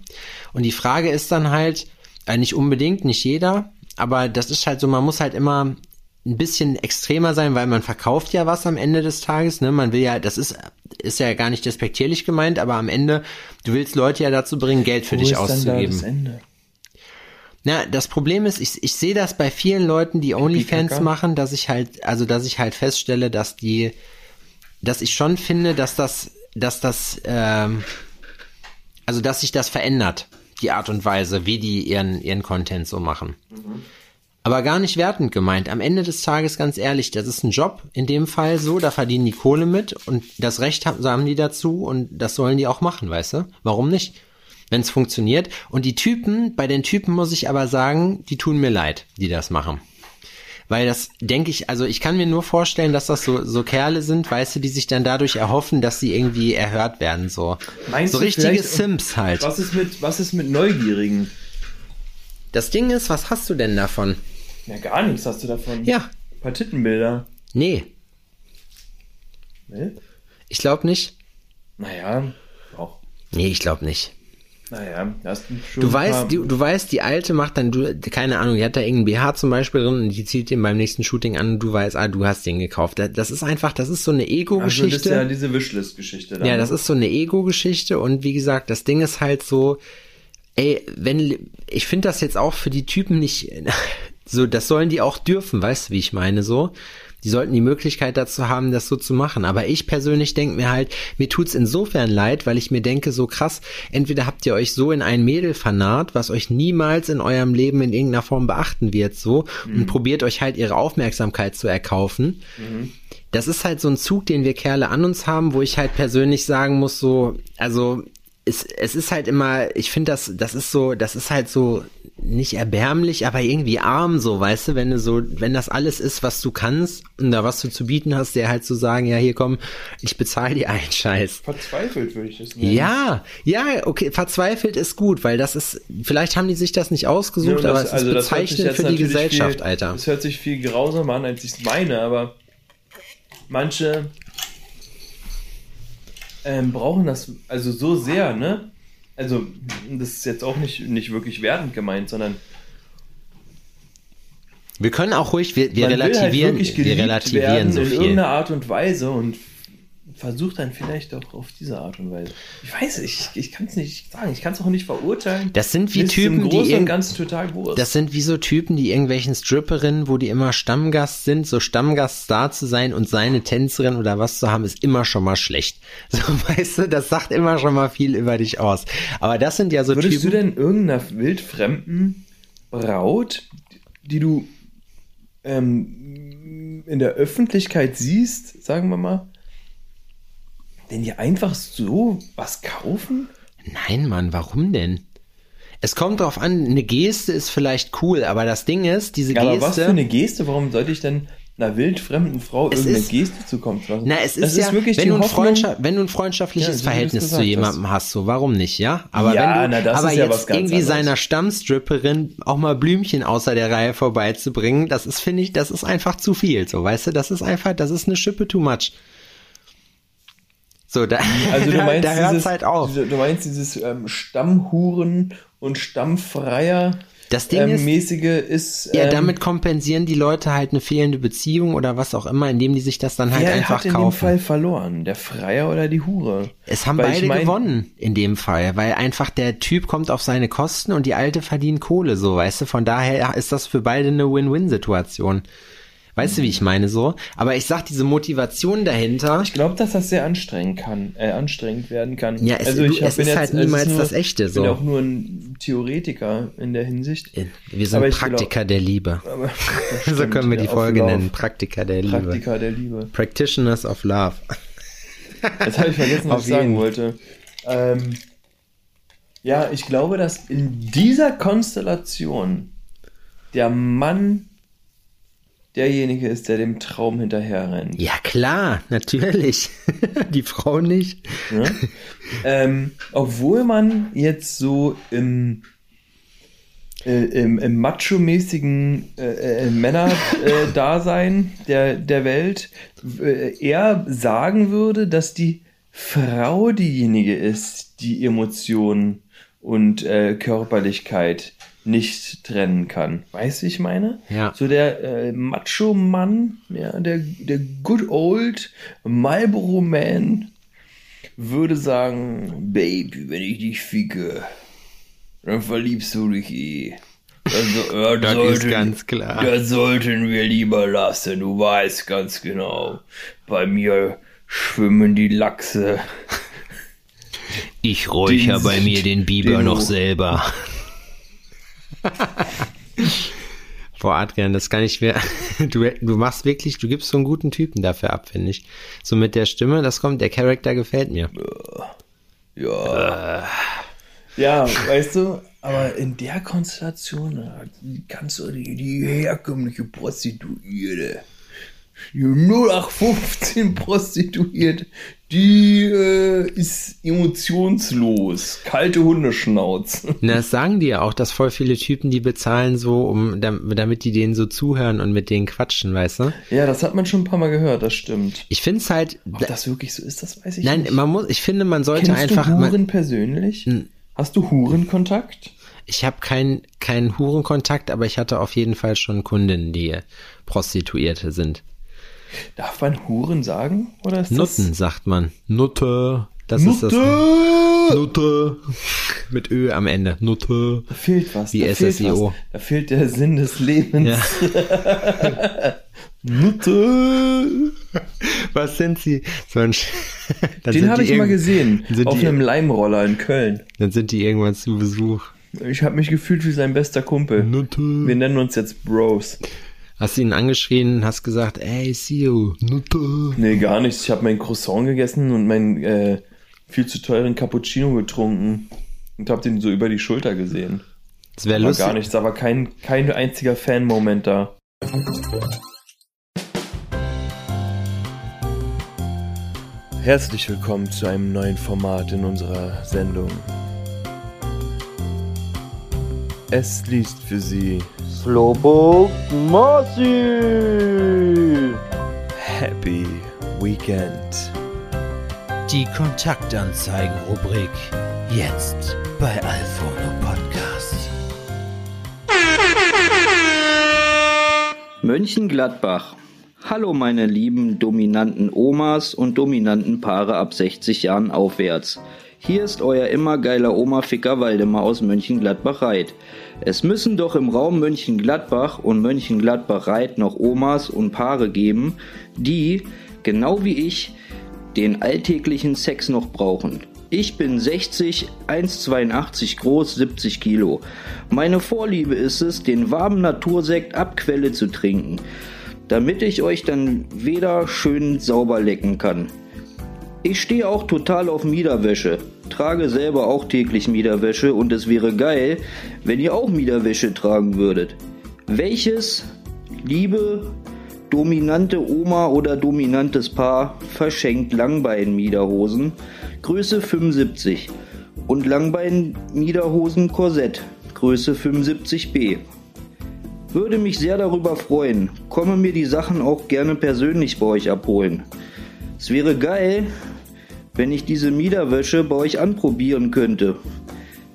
D: Und die Frage ist dann halt, äh, nicht unbedingt, nicht jeder, aber das ist halt so, man muss halt immer ein bisschen extremer sein, weil man verkauft ja was am Ende des Tages, ne? Man will ja, das ist, ist ja gar nicht despektierlich gemeint, aber am Ende, du willst Leute ja dazu bringen, Geld für
E: Wo
D: dich
E: ist dann da
D: auszugeben.
E: das Ende?
D: Na, das Problem ist, ich, ich sehe das bei vielen Leuten, die OnlyFans machen, dass ich halt, also dass ich halt feststelle, dass die, dass ich schon finde, dass das, dass das, ähm, also dass sich das verändert, die Art und Weise, wie die ihren, ihren Content so machen. Aber gar nicht wertend gemeint. Am Ende des Tages, ganz ehrlich, das ist ein Job in dem Fall so, da verdienen die Kohle mit und das Recht haben, haben die dazu und das sollen die auch machen, weißt du? Warum nicht? Wenn es funktioniert. Und die Typen, bei den Typen muss ich aber sagen, die tun mir leid, die das machen. Weil das denke ich, also ich kann mir nur vorstellen, dass das so, so Kerle sind, weißt du, die sich dann dadurch erhoffen, dass sie irgendwie erhört werden, so.
E: Meinst
D: so richtige
E: vielleicht-
D: Sims halt.
E: Was ist mit, was ist mit Neugierigen?
D: Das Ding ist, was hast du denn davon?
E: Ja, gar nichts hast du davon.
D: Ja,
E: Ein paar Tittenbilder.
D: nee,
E: Ne?
D: ich glaube nicht.
E: Naja, auch.
D: Nee, ich glaube nicht.
E: Naja, hast du schon.
D: Du weißt, du, du weißt, die alte macht dann, du, keine Ahnung, die hat da irgendeinen BH zum Beispiel drin und die zieht den beim nächsten Shooting an und du weißt, ah, du hast den gekauft. Das, ist einfach, das ist so eine
E: also das
D: Ego-Geschichte.
E: ist ja diese Wishlist-Geschichte.
D: Ja, das ist so eine Ego-Geschichte und wie gesagt, das Ding ist halt so, ey, wenn, ich finde das jetzt auch für die Typen nicht, so, das sollen die auch dürfen, weißt du, wie ich meine, so. Die sollten die Möglichkeit dazu haben, das so zu machen. Aber ich persönlich denke mir halt, mir tut's insofern leid, weil ich mir denke, so krass, entweder habt ihr euch so in ein Mädel vernarrt, was euch niemals in eurem Leben in irgendeiner Form beachten wird, so, und probiert euch halt ihre Aufmerksamkeit zu erkaufen. Das ist halt so ein Zug, den wir Kerle an uns haben, wo ich halt persönlich sagen muss, so, also es, es ist halt immer, ich finde das, das ist so, das ist halt so nicht erbärmlich, aber irgendwie arm, so, weißt du, wenn du so, wenn das alles ist, was du kannst und da was du zu bieten hast, der halt zu sagen, ja, hier komm, ich bezahle dir einen Scheiß.
E: Verzweifelt würde ich das nennen.
D: Ja, ja, okay, verzweifelt ist gut, weil das ist, vielleicht haben die sich das nicht ausgesucht,
E: Ja,
D: aber
E: das-
D: es
E: also
D: ist bezeichnend für die Gesellschaft,
E: viel,
D: Alter.
E: Das hört sich viel grausamer an, als ich es meine, aber manche ähm, brauchen das also so sehr, ne? Also, das ist jetzt auch nicht, nicht wirklich wertend gemeint, sondern
D: Wir können auch ruhig, wir, wir
E: halt
D: relativieren,
E: wirklich
D: wir relativieren so
E: in
D: viel.
E: irgendeiner Art und Weise und versucht dann vielleicht auch auf diese Art und Weise. Ich weiß, ich, ich kann es nicht sagen, ich kann es auch nicht verurteilen.
D: Das sind wie Typen, die irgend-
E: Ganzen total Wurst.
D: Das sind wie so Typen, die irgendwelchen Stripperinnen, wo die immer Stammgast sind, so Stammgaststar zu sein und seine Tänzerin oder was zu haben, ist immer schon mal schlecht. So, weißt du, das sagt immer schon mal viel über dich aus. Aber das sind ja so
E: Würdest
D: Typen.
E: du denn irgendeiner wildfremden Braut, die du ähm, in der Öffentlichkeit siehst, sagen wir mal, denn die einfach so was kaufen?
D: Nein, Mann, warum denn? Es kommt drauf an, eine Geste ist vielleicht cool, aber das Ding ist, diese
E: Ja,
D: Geste.
E: aber was für eine Geste? Warum sollte ich denn einer wildfremden Frau
D: Es
E: irgendeine
D: ist-
E: Geste zukommen lassen?
D: Na, es
E: Das
D: ist, ja,
E: wirklich
D: wenn du, ein
E: Hoffnung-
D: wenn du ein freundschaftliches
E: Ja,
D: Verhältnis zu
E: gesagt
D: jemandem hast, so warum nicht, ja? Aber
E: Ja,
D: wenn du,
E: na, das
D: aber jetzt irgendwie
E: anderes.
D: seiner Stammstripperin auch mal Blümchen außer der Reihe vorbeizubringen, das ist, finde ich, das ist einfach zu viel, so, weißt du? Das ist einfach, das ist eine Schippe too much. So, da,
E: Also du
D: da,
E: meinst
D: da hört's
E: dieses,
D: halt auf.
E: du meinst dieses ähm, Stammhuren und Stammfreier
D: Das Ding
E: ähm,
D: ist-
E: mäßige ist
D: Ja,
E: ähm,
D: damit kompensieren die Leute halt eine fehlende Beziehung oder was auch immer, indem die sich das dann halt
E: wer
D: einfach
E: hat in dem
D: kaufen.
E: Fall verloren? Der Freier oder die Hure?
D: Es haben
E: Weil ich
D: beide
E: mein-
D: gewonnen in dem Fall, weil einfach der Typ kommt auf seine Kosten und die Alte verdient Kohle, so weißt du. Von daher ist das für beide eine Win-Win-Situation. Weißt du, wie ich meine so? Aber ich sag, diese Motivation dahinter.
E: Ich glaube, dass das sehr anstrengend kann, äh, anstrengend werden kann.
D: Ja, es-
E: also
D: du-
E: ich hab-
D: es ist
E: jetzt,
D: halt
E: ist
D: niemals
E: nur,
D: das Echte,
E: Ich bin
D: so.
E: auch nur ein Theoretiker in der Hinsicht.
D: Wir sind Praktiker der Liebe.
E: Das
D: So
E: stimmt,
D: können wir die Folge nennen. Praktiker der Liebe.
E: Praktiker der Liebe.
D: Practitioners of Love.
E: Jetzt habe ich vergessen, was ich sagen wollte. Ähm, ja, ich glaube, dass in dieser Konstellation der Mann derjenige ist, der dem Traum hinterher rennt.
D: Ja, klar, natürlich. die Frau nicht.
E: Ne? ähm, obwohl man jetzt so im, äh, im, im macho-mäßigen äh, äh, Männer-Dasein der, der Welt äh, eher sagen würde, dass die Frau diejenige ist, die Emotionen und äh, Körperlichkeit nicht trennen kann. Weißt du, ich meine?
D: Ja.
E: So der äh, Macho-Mann, ja, der, der good old Marlboro Man würde sagen, Babe, wenn ich dich ficke, dann verliebst du dich eh. Also, ja,
D: Das ist
E: sollten-
D: ganz klar.
E: Das sollten wir lieber lassen, du weißt ganz genau. Bei mir schwimmen die Lachse.
D: Ich räucher
E: Den-
D: bei mir den Biber
E: den-
D: noch selber. Boah, Adrian, das kann ich mir. Du, du machst wirklich, du gibst so einen guten Typen dafür ab, finde ich. So mit der Stimme, das kommt, der Charakter gefällt mir.
E: Ja. Ja, weißt du, aber in der Konstellation äh, kannst du die, die herkömmliche Prostituierte, die 0815 Prostituierte, die äh, ist emotionslos, kalte Hundeschnauze.
D: Na, das sagen die ja auch, dass voll viele Typen, die bezahlen so, um, dam- damit die denen so zuhören und mit denen quatschen, weißt du?
E: Ja, das hat man schon ein paar Mal gehört, das stimmt.
D: Ich finde es halt,
E: Ob das wirklich so ist, das weiß ich
D: nein,
E: nicht.
D: man muss, ich finde, man sollte
E: Kennst
D: einfach,
E: du
D: man,
E: Huren persönlich? Hast du Hurenkontakt?
D: ich habe keinen keinen Hurenkontakt, aber ich hatte auf jeden Fall schon Kundinnen, die Prostituierte sind.
E: Darf man Huren sagen? Oder ist
D: Nutten, sagt man. Nutte. Das
E: das
D: ist das.
E: Nutte!
D: Nutte. Mit Ö am Ende. Nutte.
E: Da fehlt was.
D: Wie
E: da fehlt
D: SSIO.
E: was. Da fehlt der Sinn des Lebens.
D: Ja.
E: Nutte!
D: Was sind sie? So ein
E: Den habe ich mal gesehen.
D: sind
E: Auf
D: die-
E: einem Leimroller in Köln.
D: Dann sind die irgendwann zu Besuch.
E: Ich habe mich gefühlt wie sein bester Kumpel.
D: Nutte.
E: Wir nennen uns jetzt Bros.
D: Hast ihn angeschrien, hast gesagt, ey, see you.
E: Nee, gar nichts. Ich habe mein Croissant gegessen und meinen äh, viel zu teuren Cappuccino getrunken. Und habe den so über die Schulter gesehen.
D: Das wäre lustig.
E: gar nichts, aber kein, kein einziger Fan-Moment da. Herzlich willkommen zu einem neuen Format in unserer Sendung. Es liest für Sie
C: Slowpoke Marcy!
E: Happy Weekend.
F: Die Kontaktanzeigen-Rubrik jetzt bei Alphono Podcast.
C: Mönchengladbach. Hallo meine lieben dominanten Omas und dominanten Paare ab 60 Jahren aufwärts. Hier ist euer immer geiler Oma-Ficker Waldemar aus Mönchengladbach-Reit. Es müssen doch im Raum Mönchengladbach und Mönchengladbach-Reit noch Omas und Paare geben, die, genau wie ich, den alltäglichen Sex noch brauchen. Ich bin 60, 1,82 groß, 70 Kilo. Meine Vorliebe ist es, den warmen Natursekt ab Quelle zu trinken, damit ich euch dann wieder schön sauber lecken kann. Ich stehe auch total auf Miederwäsche, trage selber auch täglich Miederwäsche und es wäre geil, wenn ihr auch Miederwäsche tragen würdet. Welches, liebe dominante Oma oder dominantes Paar verschenkt Langbein-Miederhosen, Größe 75 und Langbein-Miederhosen-Korsett, Größe 75b. Würde mich sehr darüber freuen. Komme mir die Sachen auch gerne persönlich bei euch abholen. Es wäre geil, wenn ich diese Miederwäsche bei euch anprobieren könnte.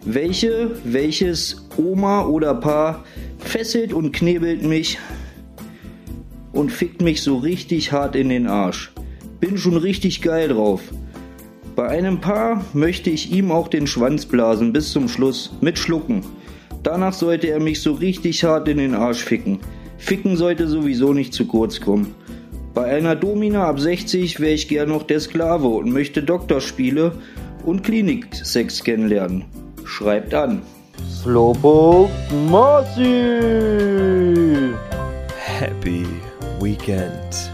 C: Welche, welches Oma oder Paar fesselt und knebelt mich und fickt mich so richtig hart in den Arsch. Bin schon richtig geil drauf. Bei einem Paar möchte ich ihm auch den Schwanz blasen bis zum Schluss mit Schlucken. Danach sollte er mich so richtig hart in den Arsch ficken. Ficken sollte sowieso nicht zu kurz kommen. Bei einer Domina ab 60 wäre ich gern noch der Sklave und möchte Doktorspiele und Kliniksex kennenlernen. Schreibt an.
G: Slowpoke Marcy!
E: Happy Weekend.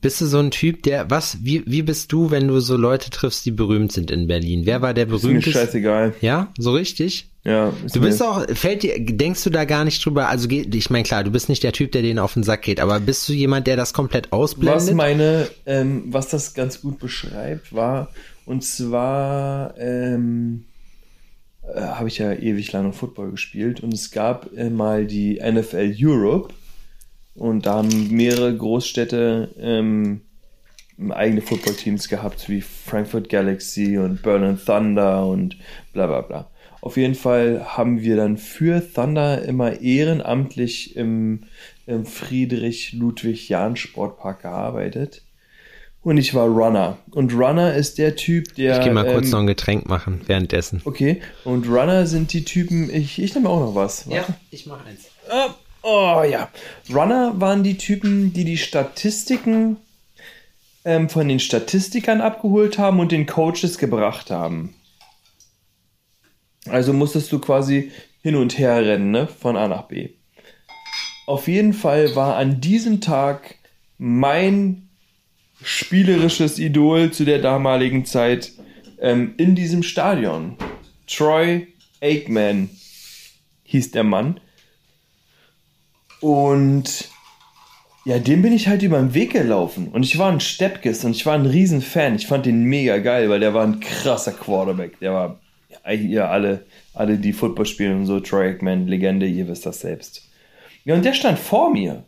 D: Bist du so ein Typ, der, was, wie, wie bist du, wenn du so Leute triffst, die berühmt sind in Berlin? Wer war der
E: Ist mir
D: berühmteste?
E: scheißegal.
D: Ja, so richtig?
E: Ja,
D: Du bist auch, fällt dir, denkst du da gar nicht drüber, also ich meine klar, du bist nicht der Typ, der denen auf den Sack geht, aber bist du jemand, der das komplett ausblendet?
E: Was meine, ähm, was das ganz gut beschreibt, war, und zwar ähm, äh, habe ich ja ewig lange Football gespielt und es gab äh, mal die NFL Europe und da haben mehrere Großstädte ähm, eigene Footballteams gehabt, wie Frankfurt Galaxy und Berlin Thunder und bla bla bla. Auf jeden Fall haben wir dann für Thunder immer ehrenamtlich im, im Friedrich-Ludwig-Jahn-Sportpark gearbeitet. Und ich war Runner. Und Runner ist der Typ, der.
D: ich geh mal kurz
E: ähm,
D: noch ein Getränk machen, währenddessen.
E: Okay, und Runner sind die Typen, ich, ich nehme auch noch was. Warte.
D: ich mach eins.
E: Ah, Oh ja. Runner waren die Typen, die die Statistiken ähm, von den Statistikern abgeholt haben und den Coaches gebracht haben. Also musstest du quasi hin und her rennen, ne? Von A nach B. Auf jeden Fall war an diesem Tag mein spielerisches Idol zu der damaligen Zeit ähm, in diesem Stadion. Troy Aikman hieß der Mann. Und ja, dem bin ich halt über den Weg gelaufen. Und ich war ein Steppkes und ich war ein Riesenfan. Ich fand den mega geil, weil der war ein krasser Quarterback. Der war, ja, alle, alle, die Football spielen und so, Troy Aikman, Legende, ihr wisst das selbst. Ja, und der stand vor mir.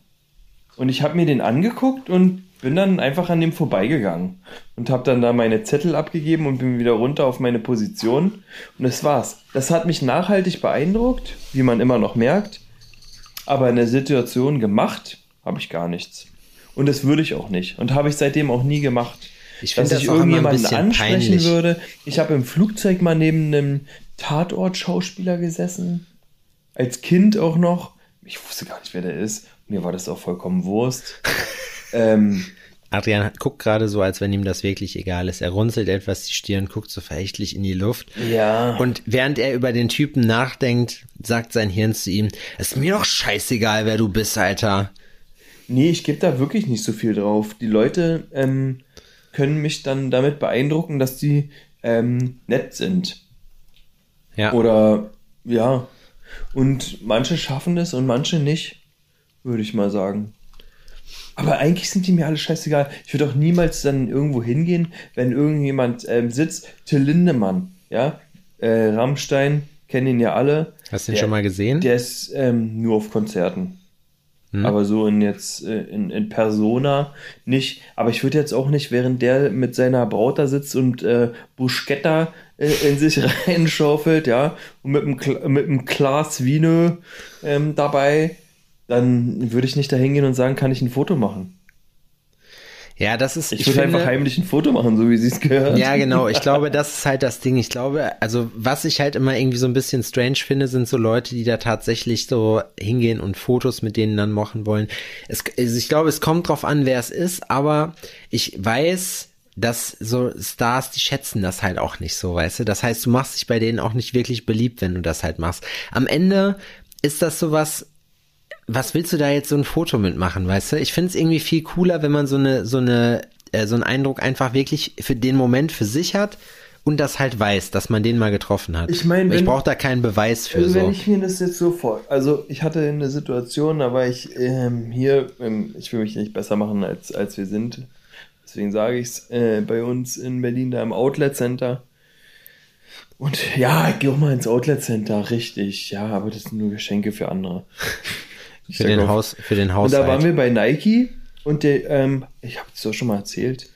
E: Und ich habe mir den angeguckt und bin dann einfach an dem vorbeigegangen. Und habe dann da meine Zettel abgegeben und bin wieder runter auf meine Position. Und das war's. Das hat mich nachhaltig beeindruckt, wie man immer noch merkt. Aber in der Situation gemacht habe ich gar nichts. Und das würde ich auch nicht. Und habe ich seitdem auch nie gemacht.
D: Ich
E: dass ich
D: das ein
E: irgendjemanden ansprechen
D: peinlich.
E: würde. Ich habe im Flugzeug mal neben einem Tatort-Schauspieler gesessen. Als Kind auch noch. Ich wusste gar nicht, wer der ist. Mir war das auch vollkommen Wurst. ähm,
D: Adrian hat- guckt gerade so, als wenn ihm das wirklich egal ist. Er runzelt etwas die Stirn, guckt so verächtlich in die Luft.
E: ja.
D: Und während er über den Typen nachdenkt, sagt sein Hirn zu ihm, ist mir doch scheißegal, wer du bist, Alter.
E: Nee, ich gebe da wirklich nicht so viel drauf. Die Leute ähm, können mich dann damit beeindrucken, dass die ähm, nett sind.
D: Ja.
E: Oder ja. Und manche schaffen das und manche nicht, würde ich mal sagen. Aber eigentlich sind die mir alle scheißegal. Ich würde auch niemals dann irgendwo hingehen, wenn irgendjemand ähm, sitzt. Till Lindemann, ja. Äh, Rammstein, kennen ihn ja alle.
D: Hast du ihn
E: Der-
D: schon mal gesehen?
E: Der ist ähm, nur auf Konzerten.
D: Hm.
E: Aber so in jetzt äh, in, in Persona nicht. Aber ich würde jetzt auch nicht, während der mit seiner Braut da sitzt und äh, Bruschetta äh, in sich reinschaufelt, ja, und mit einem, mit einem Glas Vino ähm, dabei, dann würde ich nicht da hingehen und sagen, kann ich ein Foto machen.
D: Ja, das ist.
E: Ich, würde
D: finde-
E: einfach heimlich ein Foto machen, so wie sie es gehört.
D: Ja, genau. Ich glaube, das ist halt das Ding. Ich glaube, also was ich halt immer irgendwie so ein bisschen strange finde, sind so Leute, die da tatsächlich so hingehen und Fotos mit denen dann machen wollen. Es, also ich glaube, es kommt drauf an, wer es ist, aber ich weiß, dass so Stars, die schätzen das halt auch nicht so, weißt du? Das heißt, du machst dich bei denen auch nicht wirklich beliebt, wenn du das halt machst. Am Ende ist das sowas, was willst du da jetzt so ein Foto mitmachen, weißt du? Ich finde es irgendwie viel cooler, wenn man so eine, so eine, äh, so einen Eindruck einfach wirklich für den Moment für sich hat und das halt weiß, dass man den mal getroffen hat.
E: Ich mein,
D: ich
E: wenn-
D: brauche da keinen Beweis für
E: Also wenn
D: so.
E: ich mir das jetzt so vor, also ich hatte eine Situation, da war ich ähm, hier, ähm, ich will mich nicht besser machen als, als wir sind, deswegen sage ich es, äh, bei uns in Berlin da im Outlet Center. Und ja, ich geh auch mal ins Outlet Center, richtig, ja, aber das sind nur Geschenke für andere.
D: Für den Haus, für den
E: und
D: Haushalt.
E: da waren wir bei Nike und der, ähm, ich habe es doch schon mal erzählt.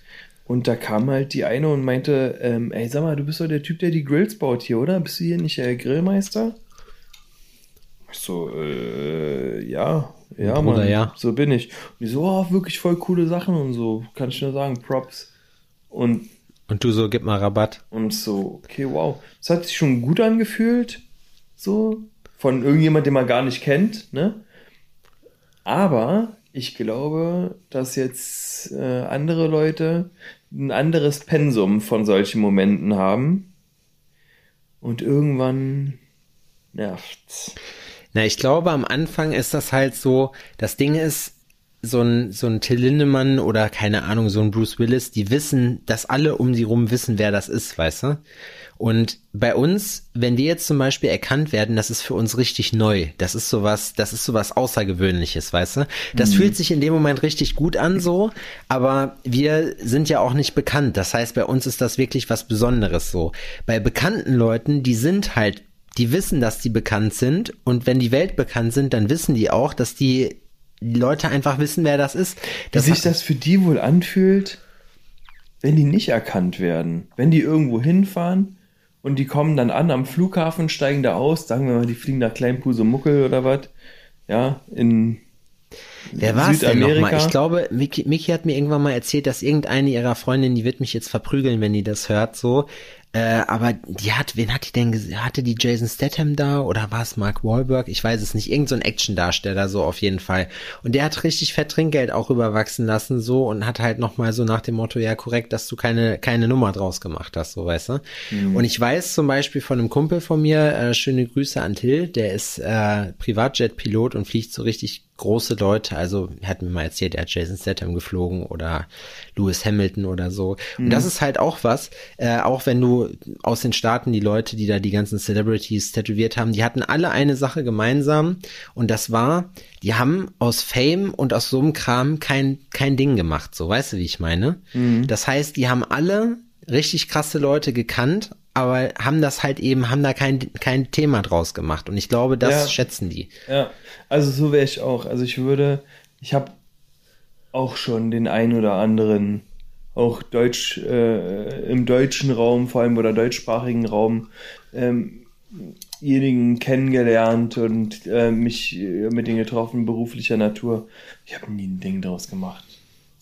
E: Und da kam halt die eine und meinte, ähm, ey, sag mal, du bist doch der Typ, der die Grills baut hier, oder? Bist du hier nicht äh, Grillmeister? Ich so, äh, ja, ja,
D: Bruder,
E: Mann,
D: ja.
E: so bin ich. Und die so, oh, wirklich voll coole Sachen und so, kann ich nur sagen, Props. Und
D: und du so, gib mal Rabatt.
E: und so, okay, wow. Das hat sich schon gut angefühlt. So. Von irgendjemand, den man gar nicht kennt, ne? Aber ich glaube, dass jetzt äh, andere Leute ein anderes Pensum von solchen Momenten haben. Und irgendwann nervt's.
D: Na, ich glaube, am Anfang ist das halt so, das Ding ist, so ein, so ein Till Lindemann oder keine Ahnung, so ein Bruce Willis, die wissen, dass alle um sie rum wissen, wer das ist, weißt du? Und bei uns, wenn wir jetzt zum Beispiel erkannt werden, das ist für uns richtig neu. Das ist sowas, das ist sowas Außergewöhnliches, weißt du? Das
E: Mhm.
D: fühlt sich in dem Moment richtig gut an, so. Aber wir sind ja auch nicht bekannt. Das heißt, bei uns ist das wirklich was Besonderes, so. Bei bekannten Leuten, die sind halt, die wissen, dass die bekannt sind. Und wenn die Welt bekannt sind, dann wissen die auch, dass die, die Leute einfach wissen, wer das ist.
E: Wie
D: Das
E: sich das für die wohl anfühlt, wenn die nicht erkannt werden. Wenn die irgendwo hinfahren und die kommen dann an am Flughafen, steigen da aus, sagen wir mal, die fliegen nach Kleinpusemuckel oder was. Ja, in
D: Wer war es denn nochmal? Ich glaube, Miki, Miki hat mir irgendwann mal erzählt, dass irgendeine ihrer Freundinnen, die wird mich jetzt verprügeln, wenn die das hört, so. Äh, aber die hat, wen hat die denn, hatte die Jason Statham da oder war es Mark Wahlberg? Ich weiß es nicht. Irgend so ein Actiondarsteller so auf jeden Fall. Und der hat richtig fett Trinkgeld auch überwachsen lassen so und hat halt nochmal so nach dem Motto, ja korrekt, dass du keine, keine Nummer draus gemacht hast, so weißt du. Und ich weiß zum Beispiel von einem Kumpel von mir, äh, schöne Grüße an Till, der ist äh, Privatjet-Pilot und fliegt so richtig große Leute, also er hat mir mal erzählt, er hat Jason Statham geflogen oder Lewis Hamilton oder so. Und das ist halt auch was, äh, auch wenn du aus den Staaten die Leute, die da die ganzen Celebrities tätowiert haben, die hatten alle eine Sache gemeinsam und das war, die haben aus Fame und aus so einem Kram kein, kein Ding gemacht, so weißt du, wie ich meine? Das heißt, die haben alle richtig krasse Leute gekannt, aber haben das halt eben, haben da kein, kein Thema draus gemacht. Und ich glaube, das
E: Ja.
D: schätzen die.
E: Ja, also so wäre ich auch. Also ich würde, ich habe auch schon den ein oder anderen, auch Deutsch, äh, im deutschen Raum vor allem oder deutschsprachigen Raum, ähm, jenigen kennengelernt und äh, mich äh, mit denen getroffen, beruflicher Natur. Ich habe nie ein Ding draus gemacht.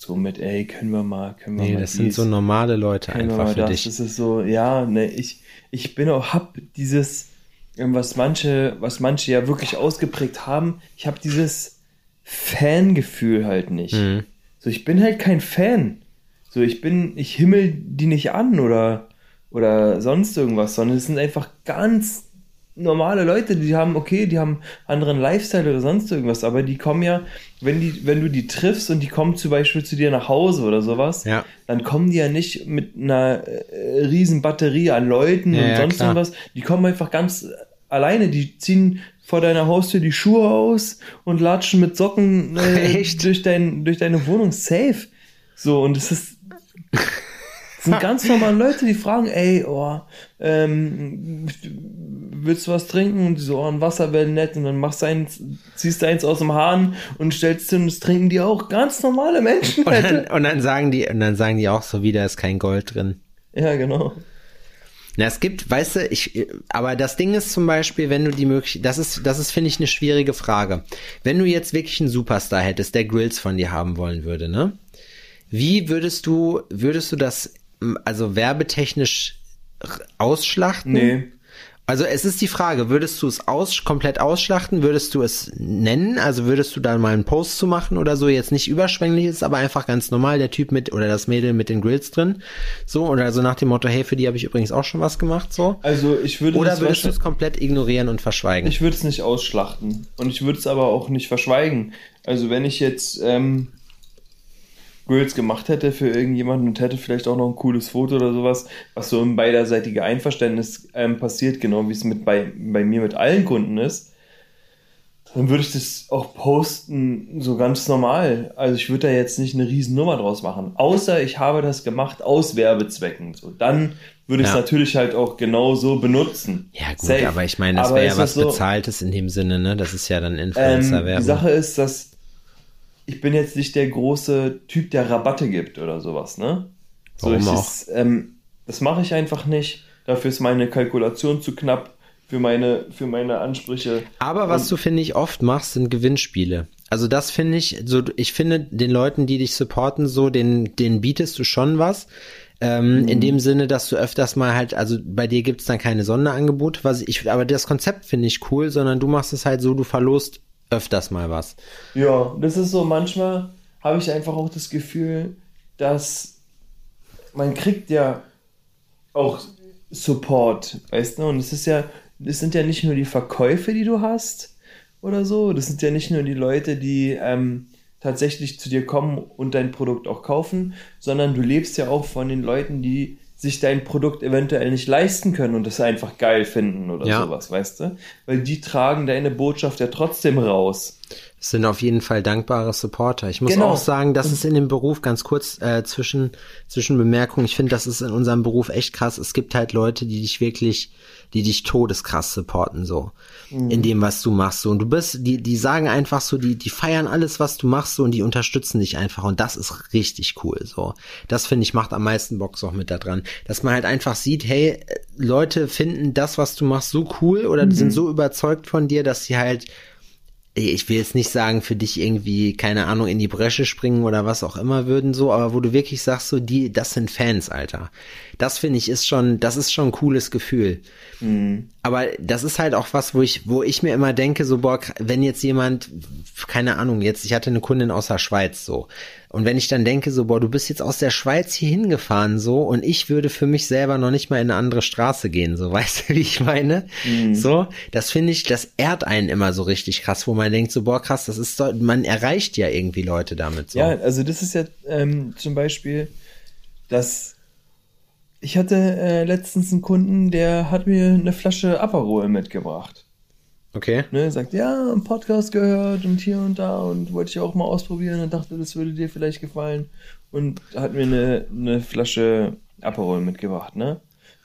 E: So mit, ey, können wir mal, können wir
D: Nee,
E: mal
D: das sind
E: dies,
D: so normale Leute einfach für
E: das.
D: dich.
E: Das ist so, ja, ne, ich, ich bin auch, hab dieses, ähm, was manche, was manche ja wirklich ausgeprägt haben, ich habe dieses Fangefühl halt nicht.
D: Mhm.
E: So, ich bin halt kein Fan. So, ich bin, ich himmel die nicht an oder, oder sonst irgendwas, sondern es sind einfach ganz normale Leute, die haben, okay, die haben anderen Lifestyle oder sonst irgendwas, aber die kommen ja, wenn die, wenn du die triffst und die kommen zum Beispiel zu dir nach Hause oder sowas,
D: Ja.
E: dann kommen die ja nicht mit einer äh, riesen Batterie an Leuten
D: Ja,
E: und
D: ja,
E: sonst
D: klar.
E: irgendwas. Die kommen einfach ganz alleine, die ziehen vor deiner Haustür die Schuhe aus und latschen mit Socken äh, durch, dein, durch deine Wohnung safe. So, und es ist das sind ganz normale Leute, die fragen, ey, oh, ähm, willst du was trinken? Und die so, oh, ein Wasser wäre nett. Und dann machst du eins, ziehst du eins aus dem Hahn und stellst hin das trinken die auch. Ganz normale Menschen,
D: Und dann, und dann sagen die, und dann sagen die auch so wieder, ist kein Gold drin.
E: Ja, genau.
D: Na, es gibt, weißt du, ich, aber das Ding ist zum Beispiel, wenn du die Möglichkeit, das ist, das ist, finde ich, eine schwierige Frage. Wenn du jetzt wirklich einen Superstar hättest, der Grills von dir haben wollen würde, ne? Wie würdest du, würdest du das, also werbetechnisch ausschlachten?
E: Nee.
D: Also es ist die Frage, würdest du es aus, komplett ausschlachten? Würdest du es nennen? Also würdest du da mal einen Post zu machen oder so? Jetzt nicht überschwänglich ist, aber einfach ganz normal, der Typ mit oder das Mädel mit den Grills drin. So, oder so nach dem Motto, hey, für die habe ich übrigens auch schon was gemacht, so.
E: Also ich würde
D: Oder würdest du es komplett ignorieren und verschweigen?
E: Ich würde es nicht ausschlachten. Und ich würde es aber auch nicht verschweigen. Also wenn ich jetzt ähm, Grills gemacht hätte für irgendjemanden und hätte vielleicht auch noch ein cooles Foto oder sowas, was so im beiderseitigen Einverständnis ähm, passiert, genau wie es mit bei, bei mir mit allen Kunden ist, dann würde ich das auch posten, so ganz normal. Also ich würde da jetzt nicht eine riesen Nummer draus machen. Außer ich habe das gemacht aus Werbezwecken. So, dann würde ich es
D: Ja.
E: natürlich halt auch genau so benutzen.
D: ja gut,
E: Safe.
D: aber ich meine, das wäre ja was
E: so-
D: Bezahltes in dem Sinne, ne? Das ist ja dann
E: Ähm,
D: Influencer-Werbung.
E: die Sache ist, dass ich bin jetzt nicht der große Typ, der Rabatte gibt oder sowas, ne? So,
D: Warum
E: ich
D: auch?
E: Ist, ähm, das mache ich einfach nicht. Dafür ist meine Kalkulation zu knapp für meine, für meine Ansprüche.
D: Aber was du, finde ich, oft machst, sind Gewinnspiele. Also das finde ich, so, ich finde, den Leuten, die dich supporten, so, den, den bietest du schon was. Ähm,
E: Mhm.
D: In dem Sinne, dass du öfters mal halt, also bei dir gibt's dann keine Sonderangebote, was ich, aber das Konzept finde ich cool, sondern du machst es halt so, du verlost öfters mal was.
E: Ja, das ist so, manchmal habe ich einfach auch das Gefühl, dass man kriegt ja auch Support, weißt du? Und es ist ja, es sind ja nicht nur die Verkäufe, die du hast oder so, das sind ja nicht nur die Leute, die ähm, tatsächlich zu dir kommen und dein Produkt auch kaufen, sondern du lebst ja auch von den Leuten, die sich dein Produkt eventuell nicht leisten können und das einfach geil finden oder
D: Ja.
E: sowas, weißt du? Weil die tragen deine Botschaft ja trotzdem raus.
D: Sind auf jeden Fall dankbare Supporter. Ich muss
E: Genau.
D: auch sagen, das ist in dem Beruf ganz kurz äh, zwischen zwischen Bemerkungen. Ich finde, das ist in unserem Beruf echt krass. Es gibt halt Leute, die dich wirklich, die dich todeskrass supporten so in dem, was du machst. So und du bist, die die sagen einfach so, die die feiern alles, was du machst so und die unterstützen dich einfach und das ist richtig cool. So, das finde ich macht am meisten Bock auch mit da dran, dass man halt einfach sieht, hey, äh, Leute finden das, was du machst, so cool oder die sind so überzeugt von dir, dass sie halt ich will jetzt nicht sagen, für dich irgendwie, keine Ahnung, in die Bresche springen oder was auch immer würden so, aber wo du wirklich sagst, so, die, das sind Fans, Alter. Das finde ich ist schon, das ist schon ein cooles Gefühl. Aber das ist halt auch was, wo ich, wo ich mir immer denke, so, boah, wenn jetzt jemand, keine Ahnung, jetzt, ich hatte eine Kundin aus der Schweiz, so. Und wenn ich dann denke, so, boah, du bist jetzt aus der Schweiz hier hingefahren, so, und ich würde für mich selber noch nicht mal in eine andere Straße gehen, so, weißt du, wie ich meine? So, das finde ich, das ehrt einen immer so richtig krass, wo man denkt, so, boah, krass, das ist, so, man erreicht ja irgendwie Leute damit, so.
E: Ja, also das ist ja ähm, zum Beispiel, dass ich hatte äh, letztens einen Kunden, der hat mir eine Flasche Aperol mitgebracht.
D: Okay.
E: Ne, sagt, ja, im Podcast gehört und hier und da und wollte ich auch mal ausprobieren und dachte, das würde dir vielleicht gefallen. Und hat mir eine, eine Flasche Aperol mitgebracht, ne?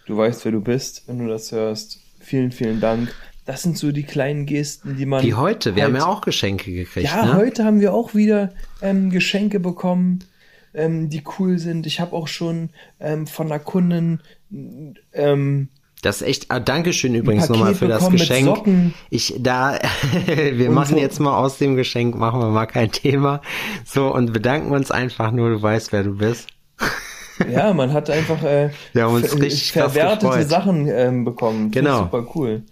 E: Du weißt, wer du bist, wenn du das hörst. Vielen, vielen Dank. Das sind so die kleinen Gesten, die man.
D: Wie heute, wir
E: halt-
D: haben ja auch Geschenke gekriegt,
E: Ja,
D: ne?
E: heute haben wir auch wieder ähm, Geschenke bekommen, ähm, die cool sind. Ich habe auch schon ähm, von einer Kundin ähm,
D: Das ist echt, ah, Dankeschön übrigens nochmal für das Geschenk. Ich, da, wir
E: Und
D: machen
E: so-
D: jetzt mal aus dem Geschenk, machen wir mal kein Thema. So, und bedanken uns einfach nur, du weißt, wer du bist.
E: Ja, man hat einfach äh,
D: Wir haben uns richtig
E: verwertete. Sachen ähm, bekommen. Ich
D: Genau.
E: Super cool.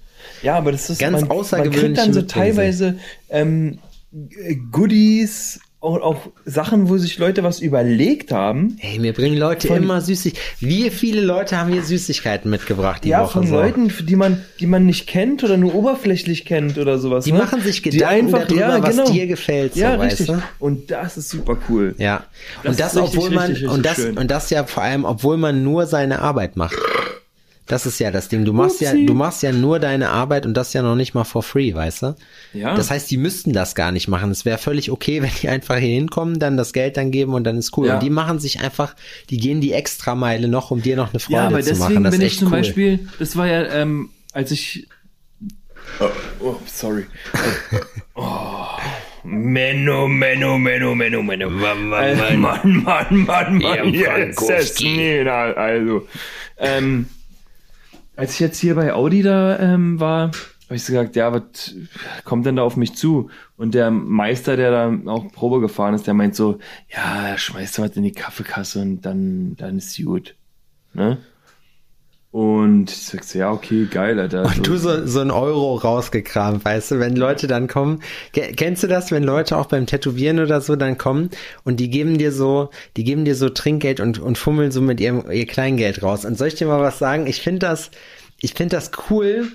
E: Ja, aber das ist
D: Ganz
E: man, man kriegt dann so teilweise ähm, äh, Goodies und auch Sachen, wo sich Leute was überlegt haben.
D: Hey, mir bringen Leute
E: Von-
D: immer Süßigkeiten. Wie viele Leute haben hier Süßigkeiten mitgebracht die
E: ja,
D: Woche?
E: von
D: so?
E: Leuten, die man, die man nicht kennt oder nur oberflächlich kennt oder sowas.
D: Die
E: ne?
D: machen sich
E: Die
D: Gedanken darüber, was dir gefällt, so,
E: ja,
D: weißt
E: richtig.
D: du?
E: Und das ist super cool.
D: Ja.
E: Das
D: und das,
E: richtig,
D: obwohl man,
E: richtig, richtig
D: und das,
E: schön.
D: und das ja vor allem, obwohl man nur seine Arbeit macht. Das ist ja das Ding. Du machst ja,
E: Upsi.
D: du machst ja nur deine Arbeit und das ja noch nicht mal for free, weißt du?
E: Ja.
D: Das heißt, die müssten das gar nicht machen. Es wäre völlig okay, wenn die einfach hier hinkommen, dann das Geld dann geben und dann ist cool.
E: Ja.
D: Und die machen sich einfach, die gehen die Extrameile noch, um dir noch eine Freude
E: Ja, aber
D: zu
E: deswegen
D: machen. Das
E: bin
D: ist
E: ich
D: echt
E: zum
D: cool.
E: Beispiel, das war ja, ähm, als ich. Oh, oh sorry. oh. Menno, Menno, Menno, Menno, Menno. Mann, Mann, Mann, Mann, Mann, Mann,
D: Ja,
E: jetzt ist
D: Frankowski.
E: nee, na, also. Ähm, als ich jetzt hier bei Audi da ähm, war, habe ich so gesagt, ja, was kommt denn da auf mich zu? Und der Meister, der da auch Probe gefahren ist, der meint so, ja, schmeißt du was in die Kaffeekasse und dann, dann ist gut. Ne? Und ich sag so, ja, okay, geil, Alter.
D: Und du so, so ein Euro rausgekramt, weißt du, wenn Leute dann kommen, ke- kennst du das, wenn Leute auch beim Tätowieren oder so dann kommen und die geben dir so, die geben dir so Trinkgeld und, und fummeln so mit ihrem, ihr Kleingeld raus. Und soll ich dir mal was sagen? Ich finde das, ich finde das cool,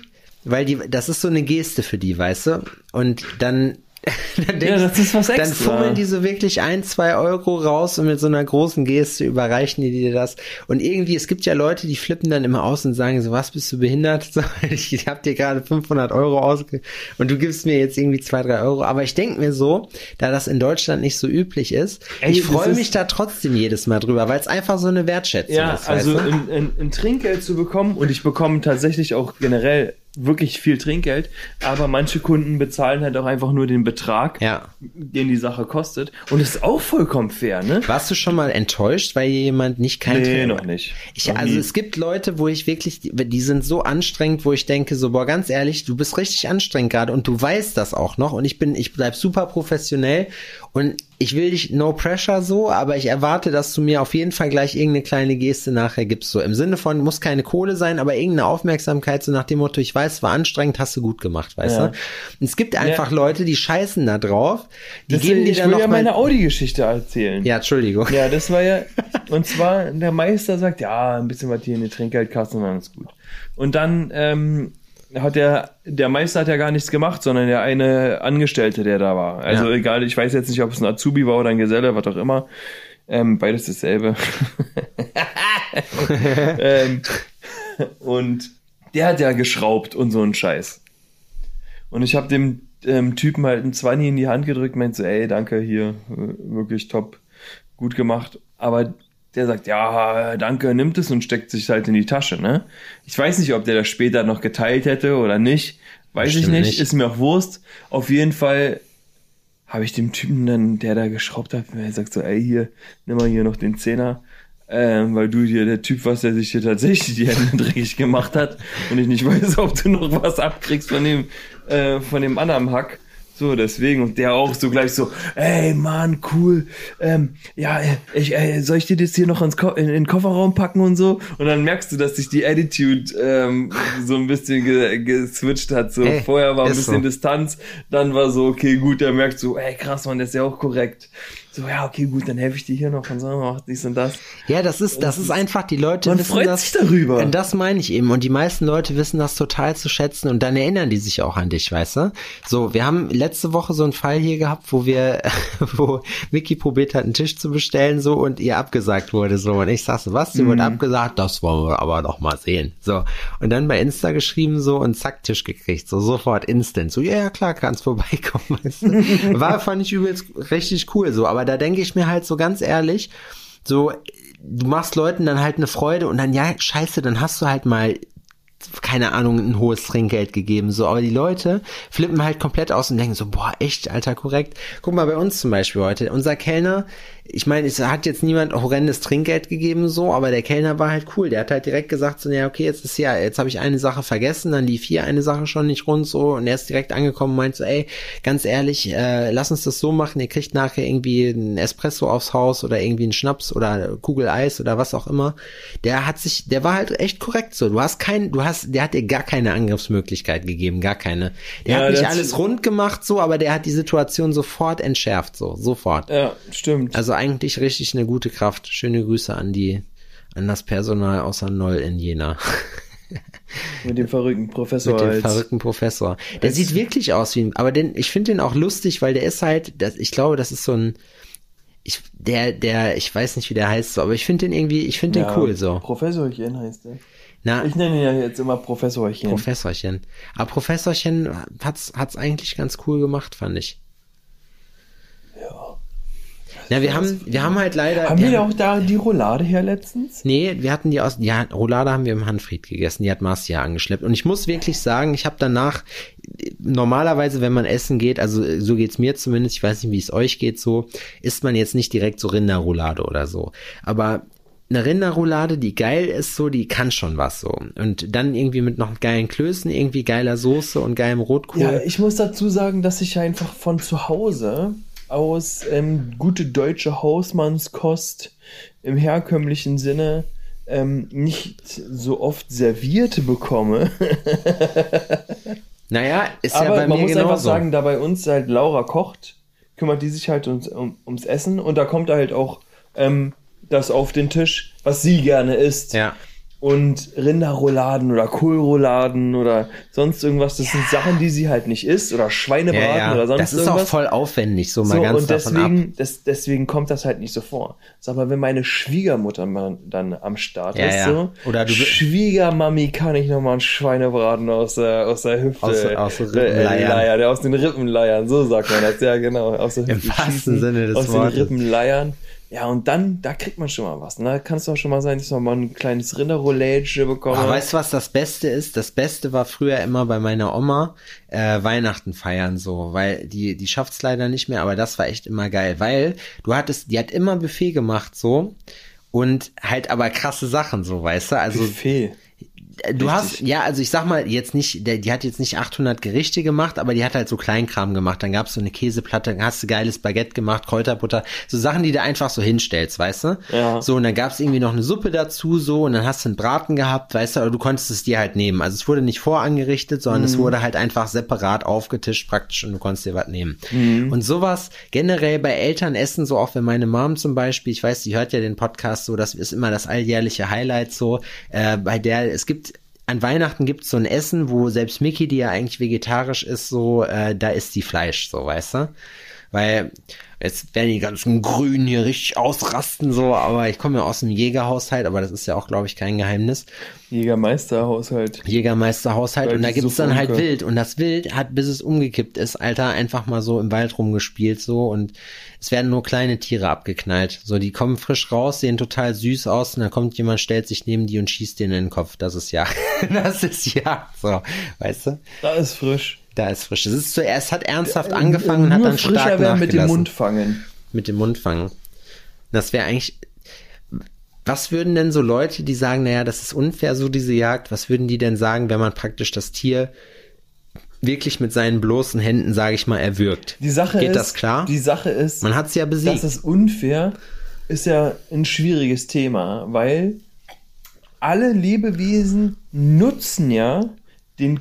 D: weil die, das ist so eine Geste für die, weißt du? Und dann, dann
E: Ja, das ist was
D: Dann
E: extra.
D: fummeln die so wirklich ein, zwei Euro raus und mit so einer großen Geste überreichen die dir das. Und irgendwie, es gibt ja Leute, die flippen dann immer aus und sagen so, was, bist du behindert? So, ich hab dir gerade 500 Euro ausge... Und du gibst mir jetzt irgendwie zwei, drei Euro. Aber ich denk mir so, da das in Deutschland nicht so üblich ist,
E: Ey,
D: ich freue mich da trotzdem jedes Mal drüber, weil es einfach so eine Wertschätzung
E: Ja,
D: ist.
E: also
D: weißt du?
E: ein, ein, ein Trinkgeld zu bekommen und ich bekomme tatsächlich auch generell wirklich viel Trinkgeld, aber manche Kunden bezahlen halt auch einfach nur den Betrag,
D: Ja.
E: den die Sache kostet und das ist auch vollkommen fair, ne?
D: Warst du schon mal enttäuscht, weil jemand nicht kein
E: Nee,
D: Training-
E: noch nicht.
D: Ich,
E: Noch
D: also
E: nie.
D: es gibt Leute, wo ich wirklich, die, die sind so anstrengend, wo ich denke, so, boah, ganz ehrlich, du bist richtig anstrengend gerade und du weißt das auch noch und ich bin, ich bleib super professionell und ich will dich no pressure so, aber ich erwarte, dass du mir auf jeden Fall gleich irgendeine kleine Geste nachher gibst, so im Sinne von, muss keine Kohle sein, aber irgendeine Aufmerksamkeit, so nach dem Motto, ich weiß, war anstrengend, hast du gut gemacht, weißt
E: Ja.
D: du? Und es gibt einfach
E: Ja.
D: Leute, die scheißen da drauf, die
E: Das,
D: geben dir
E: ich
D: dann
E: will
D: noch
E: ja
D: mal,
E: meine Audi-Geschichte erzählen.
D: Ja, Entschuldigung.
E: Ja, das war ja, und zwar, der Meister sagt, ja, ein bisschen was hier in die Trinkgeldkasse und dann ist gut. Und dann ähm, hat der, der Meister hat ja gar nichts gemacht, sondern der eine Angestellte, der da war. Also
D: Ja.
E: egal, ich weiß jetzt nicht, ob es ein Azubi war oder ein Geselle, was auch immer. Ähm, beides dasselbe. ähm, und der hat ja geschraubt und so einen Scheiß. Und ich habe dem ähm, Typen halt einen Zwanni in die Hand gedrückt, meint so, ey, danke hier, äh, wirklich top, gut gemacht. Aber der sagt, ja, danke, nimmt es und steckt sich halt in die Tasche, ne? Ich weiß nicht, ob der das später noch geteilt hätte oder nicht. Weiß ich
D: Bestimmt
E: nicht,
D: nicht.
E: ist mir auch Wurst. Auf jeden Fall habe ich dem Typen dann, der da geschraubt hat, er sagt so, ey, hier, nimm mal hier noch den Zehner. Ähm, weil du hier der Typ warst, der sich hier tatsächlich die Hände dreckig gemacht hat und ich nicht weiß, ob du noch was abkriegst von dem, äh, von dem anderen Hack. So, deswegen, und der auch so gleich so, ey Mann, cool, ähm, ja, ich, äh, soll ich dir das hier noch ins Ko in, in den Kofferraum packen und so? Und dann merkst du, dass sich die Attitude ähm, so ein bisschen ge geswitcht hat. So,
D: Ey,
E: vorher war ein bisschen
D: so.
E: Distanz, dann war so, okay, gut, der merkt so, ey krass, Mann, der ist ja auch korrekt. So, ja, okay, gut, dann helfe ich dir hier noch und so, mach dies und das.
D: Ja, das ist, das ist einfach, die Leute
E: Man
D: wissen
E: freut
D: das,
E: sich darüber.
D: Und das meine ich eben. Und die meisten Leute wissen das total zu schätzen und dann erinnern die sich auch an dich, weißt du? So, wir haben letzte Woche so einen Fall hier gehabt, wo wir, wo Vicky probiert hat, einen Tisch zu bestellen, so, und ihr abgesagt wurde, so. Und ich sag so, was, dir wurde abgesagt? Das wollen wir aber noch mal sehen. So. Und dann bei Insta geschrieben, so, und zack, Tisch gekriegt, so, sofort instant. So, ja, ja, klar, kannst vorbeikommen, weißt du? War, fand ich übelst richtig cool, so. Aber da denke ich mir halt so ganz ehrlich, so, du machst Leuten dann halt eine Freude und dann, ja, scheiße, dann hast du halt mal keine Ahnung, ein hohes Trinkgeld gegeben, so, aber die Leute flippen halt komplett aus und denken so, boah, echt, alter, korrekt. Guck mal, bei uns zum Beispiel heute, unser Kellner, ich meine, es hat jetzt niemand horrendes Trinkgeld gegeben, so, aber der Kellner war halt cool, der hat halt direkt gesagt, so, ja, okay, jetzt ist ja, jetzt habe ich eine Sache vergessen, dann lief hier eine Sache schon nicht rund, so, und er ist direkt angekommen und meint so, ey, ganz ehrlich, äh, lass uns das so machen, ihr kriegt nachher irgendwie einen Espresso aufs Haus oder irgendwie einen Schnaps oder Kugel Eis oder was auch immer. Der hat sich, der war halt echt korrekt so, du hast kein, du hast, der hat dir gar keine Angriffsmöglichkeit gegeben, gar keine. Der
E: Ja,
D: hat nicht alles rund gemacht, so, aber der hat die Situation sofort entschärft, so, sofort.
E: Ja, stimmt.
D: Also eigentlich richtig eine gute Kraft. Schöne Grüße an die, an das Personal außer Noll in Jena.
E: Mit dem verrückten Professor
D: Mit dem verrückten Professor. Der sieht wirklich aus wie ein, aber den, ich finde den auch lustig, weil der ist halt, das, ich glaube, das ist so ein, ich, der, der, ich weiß nicht, wie der heißt, so, aber ich finde den irgendwie, ich finde den
E: Ja,
D: cool so.
E: Professorchen heißt der.
D: Na,
E: Ich nenne ihn ja jetzt immer Professorchen.
D: Professorchen. Aber Professorchen hat's, hat's eigentlich ganz cool gemacht, fand ich.
E: Ja.
D: Ja, wir haben, wir haben halt leider.
E: Haben wir
D: wir
E: da auch da die Roulade her letztens?
D: Nee, wir hatten die aus, ja, Roulade haben wir im Hanfried gegessen, die hat Marcia angeschleppt. Und ich muss wirklich sagen, ich habe danach, normalerweise, wenn man essen geht, also so geht's mir zumindest, ich weiß nicht, wie es euch geht, so, isst man jetzt nicht direkt so Rinderroulade oder so. Aber eine Rinderroulade, die geil ist, so, die kann schon was so. Und dann irgendwie mit noch geilen Klößen, irgendwie geiler Soße und geilem Rotkohl.
E: Ja, ich muss dazu sagen, dass ich einfach von zu Hause aus ähm, gute deutsche Hausmannskost im herkömmlichen Sinne ähm, nicht so oft serviert bekomme.
D: naja, ist ja
E: Aber
D: bei
E: man
D: mir
E: muss
D: genauso.
E: einfach sagen, da bei uns halt Laura kocht, kümmert die sich halt ums, um, ums Essen und da kommt halt auch ähm, das auf den Tisch, was sie gerne isst.
D: ja.
E: Und Rinderrouladen oder Kohlrouladen oder sonst irgendwas, das sind Sachen, die sie halt nicht isst oder Schweinebraten
D: Ja, ja.
E: oder sonst
D: das ist
E: irgendwas.
D: auch voll aufwendig, so mal
E: so,
D: ganz
E: und
D: davon ab.
E: deswegen, das, deswegen kommt das halt nicht so vor. Sag mal, wenn meine Schwiegermutter mal dann am Start
D: Ja,
E: ist,
D: ja.
E: so,
D: Oder du-
E: Schwiegermami kann ich noch mal einen Schweinebraten aus der, aus der Hüfte.
D: Aus- aus den
E: äh,
D: Rippenleiern.
E: Leier, der aus den Rippenleiern, so sagt man das, ja genau. Aus der
D: Im
E: Hüfte
D: wahrsten
E: schießen,
D: Sinne des
E: aus
D: Wortes.
E: den Rippenleiern. Ja, und dann, da kriegt man schon mal was. Ne? Da kann es auch schon mal sein, dass man mal ein kleines Rinderroulage bekommt.
D: Aber weißt du, was das Beste ist? Das Beste war früher immer bei meiner Oma äh, Weihnachten feiern so, weil die die schafft's leider nicht mehr, aber das war echt immer geil, weil du hattest, die hat immer Buffet gemacht so und halt aber krasse Sachen so, weißt du? Also
E: Buffet.
D: Du hast, ja, also ich sag mal, jetzt nicht, der, die hat jetzt nicht 800 Gerichte gemacht, aber die hat halt so Kleinkram gemacht. Dann gab's so eine Käseplatte, dann hast du geiles Baguette gemacht, Kräuterbutter, so Sachen, die du einfach so hinstellst, weißt du?
E: Ja.
D: So, und dann gab's irgendwie noch eine Suppe dazu, so, und dann hast du einen Braten gehabt, weißt du, aber du konntest es dir halt nehmen. Also es wurde nicht vorangerichtet, sondern es wurde halt einfach separat aufgetischt praktisch und du konntest dir was nehmen. Und sowas generell bei Elternessen, so auch wenn meine Mom zum Beispiel, ich weiß, die hört ja den Podcast so, das ist immer das alljährliche Highlight so, äh, bei der, es gibt an Weihnachten gibt's so ein Essen, wo selbst Mickey, die ja eigentlich vegetarisch ist, so, äh, da isst die Fleisch, so, weißt du? Weil jetzt werden die ganzen Grünen hier richtig ausrasten, so, aber ich komme ja aus dem Jägerhaushalt, aber das ist ja auch, glaube ich, kein Geheimnis.
E: Jägermeisterhaushalt.
D: Jägermeisterhaushalt
E: Weil
D: und da gibt's
E: so
D: dann halt. Wild und das Wild hat, bis es umgekippt ist, Alter, einfach mal so im Wald rumgespielt so und es werden nur kleine Tiere abgeknallt. So, die kommen frisch raus, sehen total süß aus und dann kommt jemand, stellt sich neben die und schießt denen in den Kopf. Das ist ja, das ist ja, so, weißt du?
E: Da ist frisch.
D: Da ist frisch. Es ist zuerst hat ernsthaft angefangen und hat dann
E: frischer
D: stark
E: werden mit dem
D: nachgelassen.
E: Mund fangen.
D: Mit dem Mund fangen. Das wäre eigentlich. Was würden denn so Leute, die sagen, naja, das ist unfair, so diese Jagd, was würden die denn sagen, wenn man praktisch das Tier wirklich mit seinen bloßen Händen, sage ich mal, erwürgt?
E: Die Sache
D: Geht
E: ist,
D: das klar?
E: Die Sache ist,
D: Man hat es ja besiegt.
E: das ist unfair, ist ja ein schwieriges Thema, weil alle Lebewesen nutzen ja den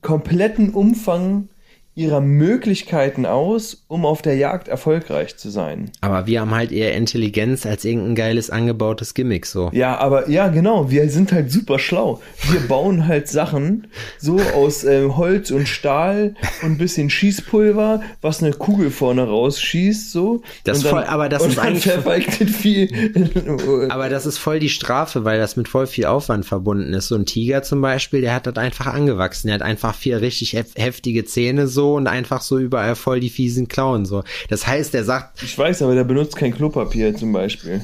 E: kompletten Umfang ihrer Möglichkeiten aus, um auf der Jagd erfolgreich zu sein.
D: Aber wir haben halt eher Intelligenz als irgendein geiles angebautes Gimmick so.
E: Ja, aber ja, genau, wir sind halt super schlau. Wir bauen halt Sachen so aus äh, Holz und Stahl und ein bisschen Schießpulver, was eine Kugel vorne rausschießt, so.
D: Das
E: dann,
D: voll- aber das ist eigentlich-
E: viel.
D: Aber das ist voll die Strafe, weil das mit voll viel Aufwand verbunden ist. So ein Tiger zum Beispiel, der hat das einfach angewachsen. Der hat einfach vier richtig hef heftige Zähne so und einfach so überall voll die fiesen Klauen so. Das heißt, der sagt,
E: ich weiß, aber der benutzt kein Klopapier zum Beispiel.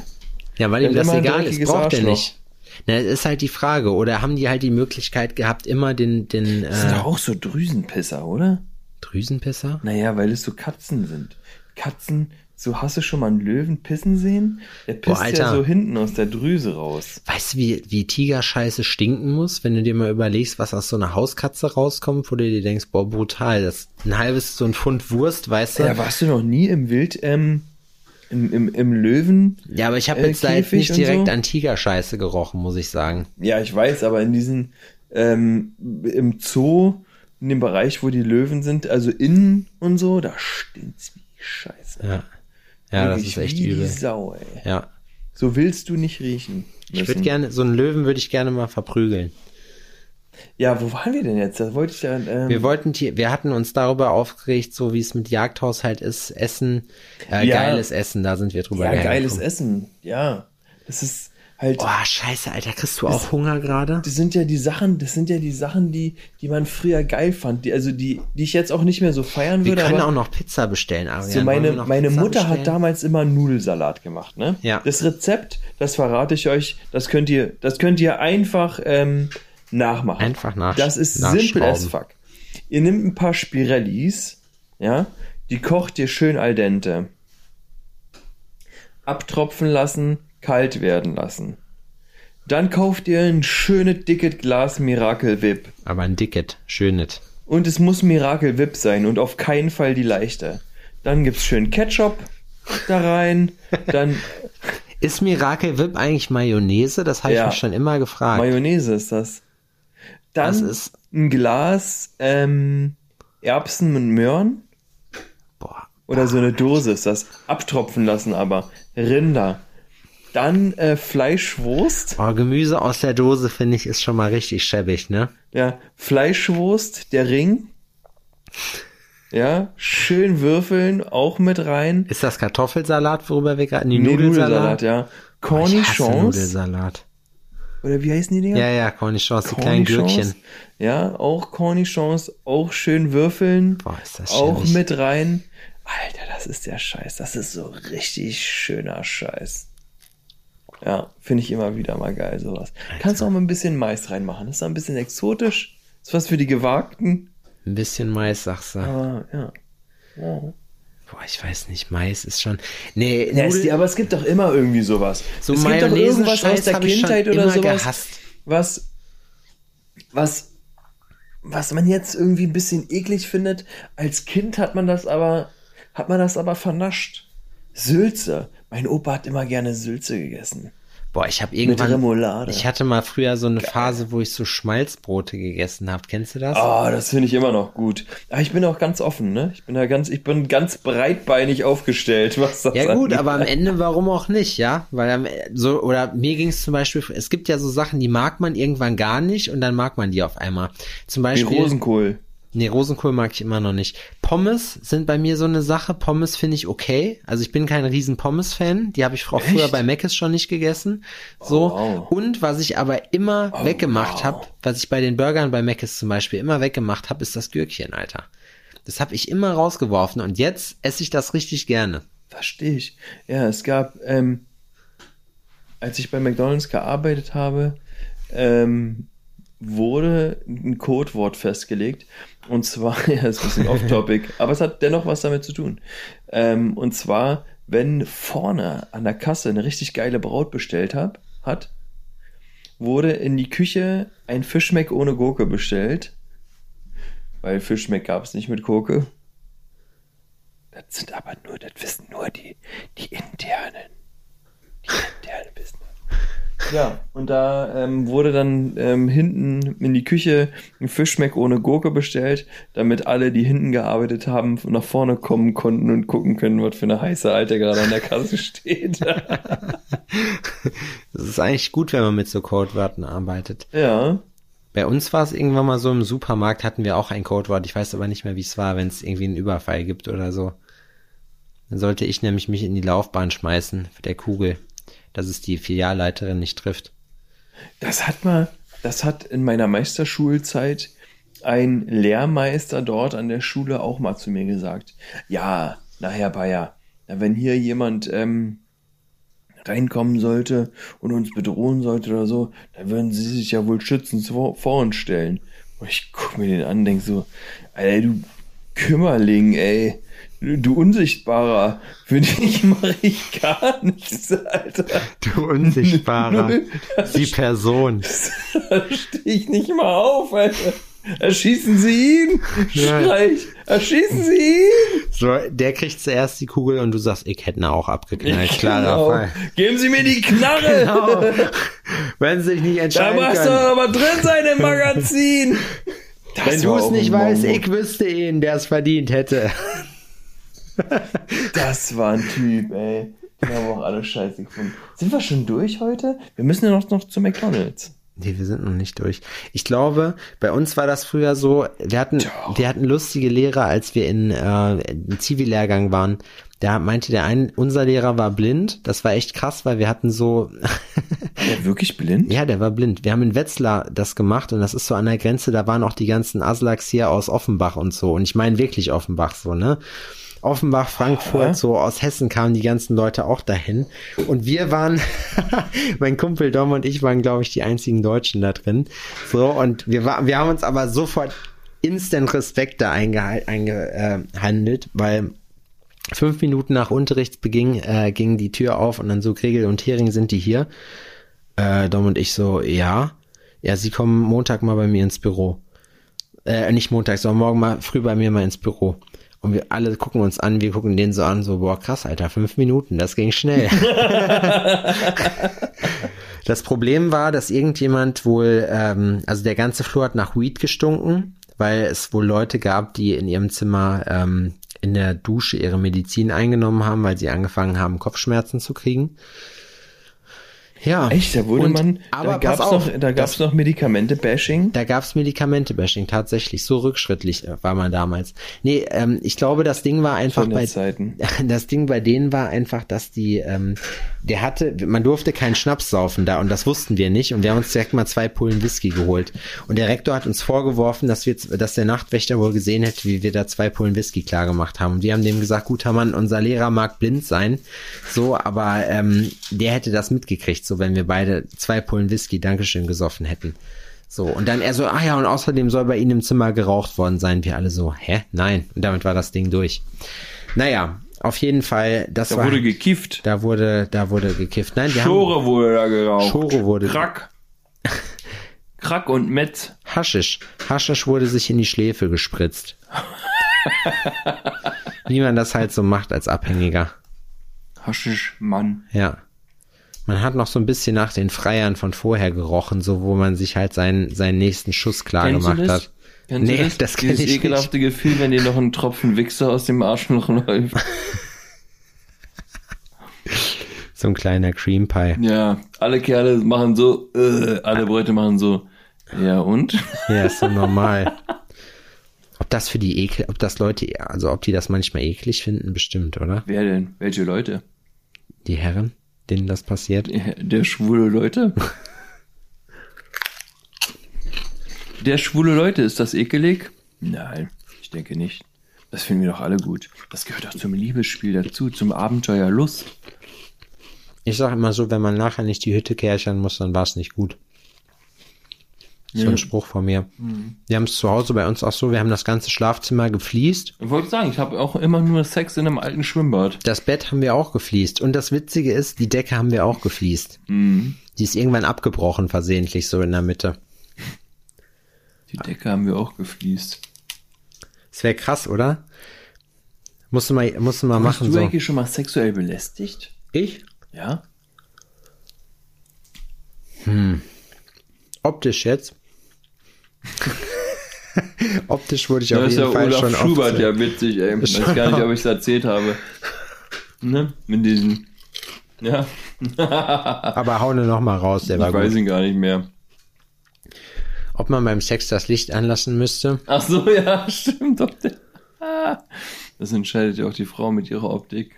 D: ja, weil ihm das egal ist, braucht er nicht. Na, ist halt die Frage. Oder haben die halt die Möglichkeit gehabt, immer den, den
E: Das sind
D: äh,
E: doch auch so Drüsenpisser, oder?
D: Drüsenpisser?
E: Naja, weil es so Katzen sind. Katzen, so hast du schon mal einen Löwen pissen sehen? Der pisst
D: Boah,
E: ja so hinten aus der Drüse raus.
D: Weißt du, wie, wie Tigerscheiße stinken muss, wenn du dir mal überlegst, was aus so einer Hauskatze rauskommt, wo du dir denkst, boah, brutal, das ist ein halbes so ein Pfund Wurst, weißt du?
E: Ja, warst du noch nie im Wild, ähm, im, im, im Löwen?
D: Ja, aber ich habe
E: äh,
D: jetzt jetzt
E: Käfig
D: nicht direkt
E: so?
D: an Tigerscheiße gerochen, muss ich sagen.
E: Ja, ich weiß, aber in diesen, ähm, im Zoo, in dem Bereich, wo die Löwen sind, also innen und so, da stinkt's wie Scheiße.
D: Ja. Ja, das ist echt
E: wie
D: übel.
E: Die Sau, ey.
D: Ja.
E: So willst du nicht riechen.
D: Ich würde
E: müssen.
D: gerne, so einen Löwen würde ich gerne mal verprügeln.
E: Ja, wo waren wir denn jetzt? Da wollte ich ja. Ähm,
D: Wir wollten, wir hatten uns darüber aufgeregt, so wie es mit Jagdhaushalt ist, Essen, äh,
E: Ja.
D: geiles Essen, da sind wir drüber
E: ja, geiles. Essen. Ja. Das ist halt.
D: Boah, scheiße, Alter, kriegst du auch Hunger gerade?
E: Das sind ja die Sachen, das sind ja die Sachen, die, die man früher geil fand, die, also die, die ich jetzt auch nicht mehr so feiern
D: Wir
E: würde.
D: können
E: aber
D: auch noch Pizza bestellen, aber
E: so meine, meine Mutter hat damals immer Nudelsalat gemacht, ne?
D: Ja.
E: Das Rezept, das verrate ich euch, das könnt ihr, das könnt ihr einfach ähm, nachmachen.
D: Einfach nach-
E: Das ist simpel as fuck. Ihr nehmt ein paar Spirellis, ja, die kocht ihr schön al dente. Abtropfen lassen, kalt werden lassen. Dann kauft ihr ein schönes dickes Glas Miracle Whip.
D: Aber ein Dicket, schönes.
E: Und es muss Miracle Whip sein und auf keinen Fall die leichte. Dann gibt's schön Ketchup da rein, dann
D: Ist Miracle Whip eigentlich Mayonnaise? Das habe ich
E: Ja.
D: mich schon immer gefragt.
E: Mayonnaise ist das. Dann
D: Das ist-
E: ein Glas ähm, Erbsen mit Möhren
D: Boah,
E: oder so eine Dose ist das. Abtropfen lassen aber. Rinder. Dann äh, Fleischwurst.
D: oh, Gemüse aus der Dose finde ich ist schon mal richtig schäbig, ne?
E: Ja, Fleischwurst, der Ring. Ja, schön würfeln, auch mit rein.
D: Ist das Kartoffelsalat, worüber wir gerade, nee,
E: Nee,
D: Nudelsalat?
E: ja.
D: Oh,
E: Cornichons.
D: Nudelsalat.
E: Oder wie heißen die Dinger?
D: Ja, ja, Cornichons, die kleinen. Gürkchen.
E: Ja, auch Cornichons, auch schön würfeln.
D: Boah, ist das
E: Auch
D: schäbig.
E: mit rein. Alter, das ist der Scheiß. Das ist so richtig schöner Scheiß. Ja, finde ich immer wieder mal geil, sowas. Kannst auch mal ein bisschen Mais reinmachen. Das ist ein bisschen exotisch. Ist was für die Gewagten.
D: Ein bisschen Mais, sagst du.
E: Aber ja. ja.
D: Boah, ich weiß nicht, Mais ist schon. Nee,
E: Ja, ist die, aber es gibt doch immer irgendwie sowas.
D: so
E: es gibt doch irgendwas aus
D: Mayonnaise-Scheiß
E: der Kindheit oder sowas.
D: gehasst.
E: was, was, was man jetzt irgendwie ein bisschen eklig findet. Als Kind hat man das aber, hat man das aber vernascht. Sülze. Mein Opa hat immer gerne Sülze gegessen.
D: Boah, ich habe irgendwann.
E: Remoulade.
D: Ich hatte mal früher so eine Phase, wo ich so Schmalzbrote gegessen habe. Kennst du das?
E: Ah, das finde ich immer noch gut. Aber ich bin auch ganz offen, ne? Ich bin da ganz, ich bin ganz breitbeinig aufgestellt, was das
D: Ja gut,
E: angeht.
D: aber am Ende warum auch nicht, ja? Weil so oder mir ging es zum Beispiel, es gibt ja so Sachen, die mag man irgendwann gar nicht und dann mag man die auf einmal. Zum
E: Wie
D: Beispiel
E: Rosenkohl.
D: Nee, Rosenkohl mag ich immer noch nicht. Pommes sind bei mir so eine Sache. Pommes finde ich okay. Also ich bin kein riesen Pommes-Fan. Die habe ich auch früher
E: Echt?
D: bei Mc's schon nicht gegessen. So.
E: Oh, wow.
D: Und was ich aber immer weggemacht habe, was ich bei den Burgern bei Mc's zum Beispiel immer weggemacht habe, ist das Gürkchen, Alter. Das habe ich immer rausgeworfen und jetzt esse ich das richtig gerne.
E: Verstehe ich. Ja, es gab, ähm, als ich bei McDonalds gearbeitet habe, ähm, wurde ein Codewort festgelegt. Und zwar, ja, ist ein bisschen off-topic, aber es hat dennoch was damit zu tun. Ähm, und zwar, wenn vorne an der Kasse eine richtig geile Braut bestellt hab, hat, wurde in die Küche ein Fischmeck ohne Gurke bestellt. Weil Fischmeck gab es nicht mit Gurke. Das sind aber nur, das wissen nur die, die internen. Die internen wissen. Ja, und da ähm, wurde dann ähm, hinten in die Küche ein Fischmeck ohne Gurke bestellt, damit alle, die hinten gearbeitet haben, nach vorne kommen konnten und gucken können, was für eine heiße Alte gerade an der Kasse steht.
D: Das ist eigentlich gut, wenn man mit so Codewörtern arbeitet.
E: ja.
D: Bei uns war es irgendwann mal so, im Supermarkt hatten wir auch ein Codewort. Ich weiß aber nicht mehr, wie es war, wenn es irgendwie einen Überfall gibt oder so. Dann sollte ich nämlich mich in die Laufbahn schmeißen für der Kugel, dass es die Filialleiterin nicht trifft.
E: Das hat mal, das hat in meiner Meisterschulzeit ein Lehrmeister dort an der Schule auch mal zu mir gesagt. Ja, na Herr Bayer, wenn hier jemand ähm, reinkommen sollte und uns bedrohen sollte oder so, dann würden sie sich ja wohl schützend vor, vor uns stellen. Und ich guck mir den an und denk so, Alter, du Kümmerling, ey. Du, du Unsichtbarer. Für dich mache ich gar nichts, Alter.
D: Du Unsichtbarer. Die Person.
E: Da stehe ich nicht mal auf, Alter. Erschießen Sie ihn!
D: Ja.
E: Schrei ich. Erschießen Sie ihn!
D: So, der kriegt zuerst die Kugel und du sagst, ich hätte ihn auch abgeknallt. Klarer
E: Genau.
D: Fall.
E: Geben Sie mir die Knarre!
D: Genau. Wenn sie sich nicht
E: Da
D: entscheiden
E: muss
D: können.
E: doch aber drin sein im Magazin! Das
D: Wenn du es nicht weißt, ich wüsste ihn, der es verdient hätte.
E: Das war ein Typ, ey. Wir haben auch alle Scheiße gefunden. Sind wir schon durch heute? Wir müssen ja noch, noch zu McDonalds.
D: Nee, wir sind noch nicht durch. Ich glaube, bei uns war das früher so, wir hatten, wir hatten lustige Lehrer, als wir in, äh, im Zivi-Lehrgang waren. Da meinte der ein, unser Lehrer war blind. Das war echt krass, weil wir hatten so,
E: War der wirklich blind?
D: ja, der war blind. Wir haben in Wetzlar das gemacht und das ist so an der Grenze, da waren auch die ganzen Aslaks hier aus Offenbach und so. Und ich meine wirklich Offenbach so, ne? Offenbach, Frankfurt,
E: Aha.
D: so aus Hessen kamen die ganzen Leute auch dahin. Und wir waren, mein Kumpel Dom und ich waren, glaube ich, die einzigen Deutschen da drin. So, und wir, war, wir haben uns aber sofort instant Respekt da eingehandelt, einge, äh, weil fünf Minuten nach Unterrichtsbeginn äh, ging die Tür auf und dann so Gregel und Hering sind die hier. Äh, Dom und ich so, ja. Ja, sie kommen Montag mal bei mir ins Büro. Äh, nicht Montag, sondern morgen mal früh bei mir mal ins Büro. Und wir alle gucken uns an, wir gucken den so an, so, boah, krass, Alter, fünf Minuten, das ging schnell. das Problem war, dass irgendjemand wohl, ähm, also der ganze Flur hat nach Weed gestunken, weil es wohl Leute gab, die in ihrem Zimmer ähm, in der Dusche ihre Medizin eingenommen haben, weil sie angefangen haben, Kopfschmerzen zu kriegen. Ja.
E: Echt, da wurde
D: Und-
E: man,
D: aber
E: da gab's
D: pass auf,
E: noch, da gab's noch Medikamente-Bashing.
D: Da gab's Medikamente-Bashing, tatsächlich. So rückschrittlich äh, war man damals. Nee, ähm, ich glaube, das Ding war einfach bei
E: Zeiten.
D: das Ding bei denen war einfach, dass die, ähm, der hatte, man durfte keinen Schnaps saufen da und das wussten wir nicht und wir haben uns direkt mal zwei Pullen Whisky geholt. Und der Rektor hat uns vorgeworfen, dass wir, dass der Nachtwächter wohl gesehen hätte, wie wir da zwei Pullen Whisky klar gemacht haben. Und wir haben dem gesagt, guter Mann, unser Lehrer mag blind sein, so, aber ähm, der hätte das mitgekriegt, so wenn wir beide zwei Pullen Whisky, Dankeschön, gesoffen hätten. So, und dann er so, ah ja, und außerdem soll bei Ihnen im Zimmer geraucht worden sein. Wir alle so, hä? Nein. Und damit war das Ding durch. Naja, auf jeden Fall, das
E: Da
D: war.
E: wurde gekifft.
D: da wurde, da wurde gekifft. Nein, wir haben,
E: Schore wurde da geraucht.
D: Schore wurde-
E: Krack. Crack und Metz.
D: Haschisch. Haschisch wurde sich in die Schläfe gespritzt. Wie man das halt so macht als Abhängiger.
E: Haschisch, Mann.
D: Ja. Man hat noch so ein bisschen nach den Freiern von vorher gerochen, so wo man sich halt seinen, seinen nächsten Schuss klar
E: Kennst
D: gemacht hat.
E: Kennst
D: Nee,
E: das?
D: das kenn
E: Dieses
D: ich nicht.
E: ekelhafte Gefühl, wenn dir noch ein Tropfen Wichser aus dem Arschloch läuft.
D: So ein kleiner Cream Pie.
E: Ja, alle Kerle machen so, äh, alle Bräute machen so. Ja, und?
D: Ja, ist so normal. Ob das für die Ekel, ob das Leute, also ob die das manchmal eklig finden, bestimmt, oder?
E: Wer denn? Welche Leute?
D: Die Herren, denen das passiert.
E: Der schwule Leute? Der schwule Leute, ist das ekelig? Nein, ich denke nicht. Das finden wir doch alle gut. Das gehört doch zum Liebesspiel dazu, zum Abenteuer Lust.
D: Ich sag immer so, wenn man nachher nicht die Hütte kärchern muss, dann war es nicht gut. So ein Spruch von mir. Wir haben es zu Hause bei uns auch so, wir haben das ganze Schlafzimmer gefliest.
E: Ich wollte sagen, ich habe auch immer nur Sex in einem alten Schwimmbad.
D: Das Bett haben wir auch gefliest. Und das Witzige ist, die Decke haben wir auch gefliest.
E: Mhm.
D: Die ist irgendwann abgebrochen, versehentlich, so in der Mitte.
E: Die Decke haben wir auch gefliest.
D: Das wäre krass, oder? Musst du mal, musst du mal
E: Hast
D: machen
E: du
D: so.
E: eigentlich schon mal sexuell belästigt?
D: Ich?
E: Ja?
D: Optisch jetzt? Optisch wurde ich
E: Da
D: auf jeden
E: ja
D: Fall
E: Olaf
D: schon
E: Schubert
D: oft,
E: ja witzig, ey. Ich weiß gar nicht, ob ich es erzählt habe. Ne? Mit diesen. Ja,
D: Aber hau nur noch mal raus, der war
E: ich weiß ihn gar nicht mehr.
D: Ob man beim Sex das Licht anlassen müsste?
E: Ach so, ja, stimmt doch. Das entscheidet ja auch die Frau mit ihrer Optik.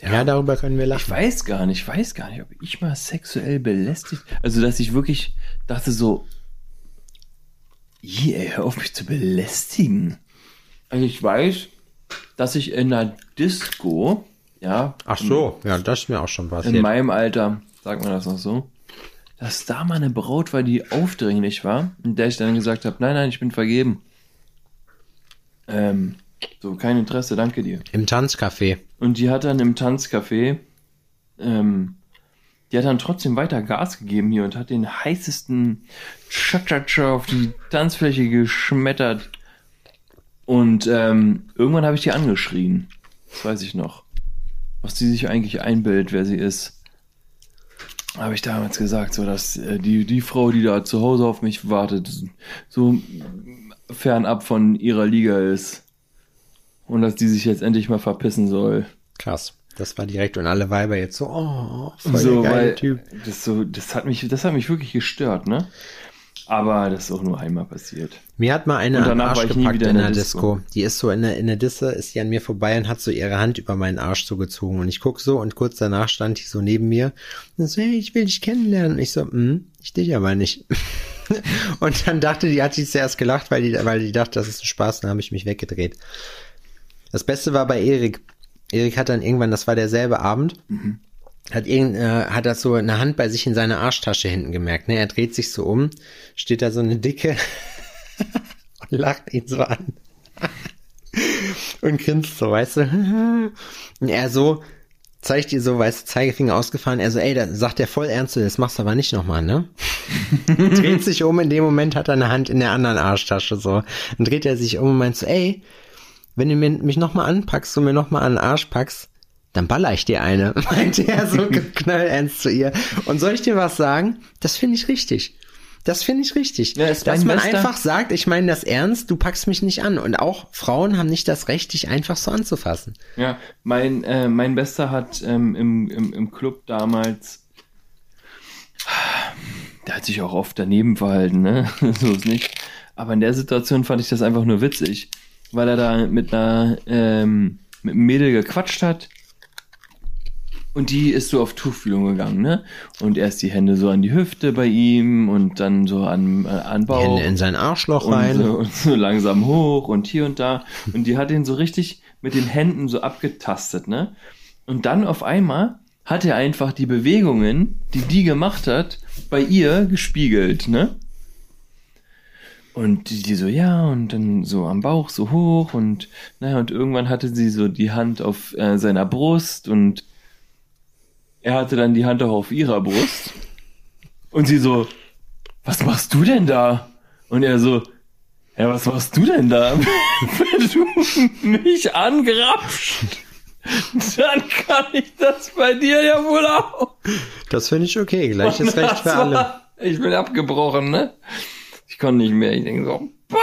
D: Ja, darüber können wir
E: Ich
D: lachen.
E: weiß gar nicht, ich weiß gar nicht, ob ich mal sexuell belästigt. Also, dass ich wirklich dachte so, je, ey, hör auf mich zu belästigen. Also ich weiß, dass ich in einer Disco, ja,
D: Ach so, ja, das ist mir auch schon
E: in
D: passiert.
E: meinem Alter, sagt man das noch so, dass da mal eine Braut war, die aufdringlich war, und der ich dann gesagt habe, nein, nein, ich bin vergeben. Ähm, so, kein Interesse, danke dir.
D: Im Tanzcafé.
E: Und die hat dann im Tanzcafé, ähm, die hat dann trotzdem weiter Gas gegeben hier und hat den heißesten Cha-Cha-Cha auf die Tanzfläche geschmettert. Und ähm, irgendwann habe ich die angeschrien. Das weiß ich noch. Was die sich eigentlich einbildet, wer sie ist. Habe ich damals gesagt, so dass äh, die, die Frau, die da zu Hause auf mich wartet, so fernab von ihrer Liga ist. Und dass die sich jetzt endlich mal verpissen soll.
D: Krass. Das war direkt und alle Weiber jetzt so, oh, voll
E: so,
D: der geile Typ.
E: das so, das hat mich, das hat mich wirklich gestört, ne? Aber das ist auch nur einmal passiert.
D: Mir hat mal eine
E: danach
D: Arsch gepackt in
E: in
D: der
E: der
D: Disco. Die ist so in der, in der Disse, ist die an mir vorbei und hat so ihre Hand über meinen Arsch zugezogen. Und ich guck so und kurz danach stand die so neben mir und so, hey, ich will dich kennenlernen. Und ich so, hm, ich dich aber nicht. und dann dachte die, hat die zuerst gelacht, weil die, weil die dachte, das ist ein Spaß, dann habe ich mich weggedreht. Das Beste war bei Erik. Erik hat dann irgendwann, das war derselbe Abend, hat irgend, äh, hat das so eine Hand bei sich in seiner Arschtasche hinten gemerkt. Ne? Er dreht sich so um, steht da so eine dicke und lacht ihn so an. und grinst so, weißt du. Und er so, zeigt ihr so, weißt du, Zeigefinger ausgefahren. Er so, ey, da sagt er voll ernst, das machst du aber nicht nochmal, ne? dreht sich um, in dem Moment hat er eine Hand in der anderen Arschtasche so. Dann dreht er sich um und meint so, ey, wenn du mir, mich nochmal anpackst und mir nochmal an den Arsch packst, dann baller ich dir eine, meinte er so knallernst zu ihr. Und soll ich dir was sagen? Das finde ich richtig. Das finde ich richtig.
E: Ja,
D: Dass man
E: bester-
D: einfach sagt, ich meine das ernst, du packst mich nicht an. Und auch Frauen haben nicht das Recht, dich einfach so anzufassen.
E: Ja, mein, äh, mein Bester hat ähm, im, im, im Club damals, der hat sich auch oft daneben verhalten, ne? so ist nicht. Aber in der Situation fand ich das einfach nur witzig, weil er da mit einer, ähm, mit einem Mädel gequatscht hat. Und die ist so auf Tuchfühlung gegangen, ne? Und erst die Hände so an die Hüfte bei ihm und dann so an, äh, an
D: Die
E: Bauch.
D: Hände in sein Arschloch
E: Und
D: rein.
E: so, und so langsam hoch und hier und da. Und die hat ihn so richtig mit den Händen so abgetastet, ne? Und dann auf einmal hat er einfach die Bewegungen, die die gemacht hat, bei ihr gespiegelt, ne? Und die, die so, ja, und dann so am Bauch so hoch und, naja, und irgendwann hatte sie so die Hand auf äh, seiner Brust und er hatte dann die Hand auch auf ihrer Brust. Und sie so, was machst du denn da? Und er so, ja, was machst du denn da? Wenn du mich angrapscht, dann kann ich das bei dir ja wohl auch.
D: Das finde ich okay. Gleiches Recht für alle.
E: war- Ich bin abgebrochen, ne? Ich konnte nicht mehr. Ich denke so, bah!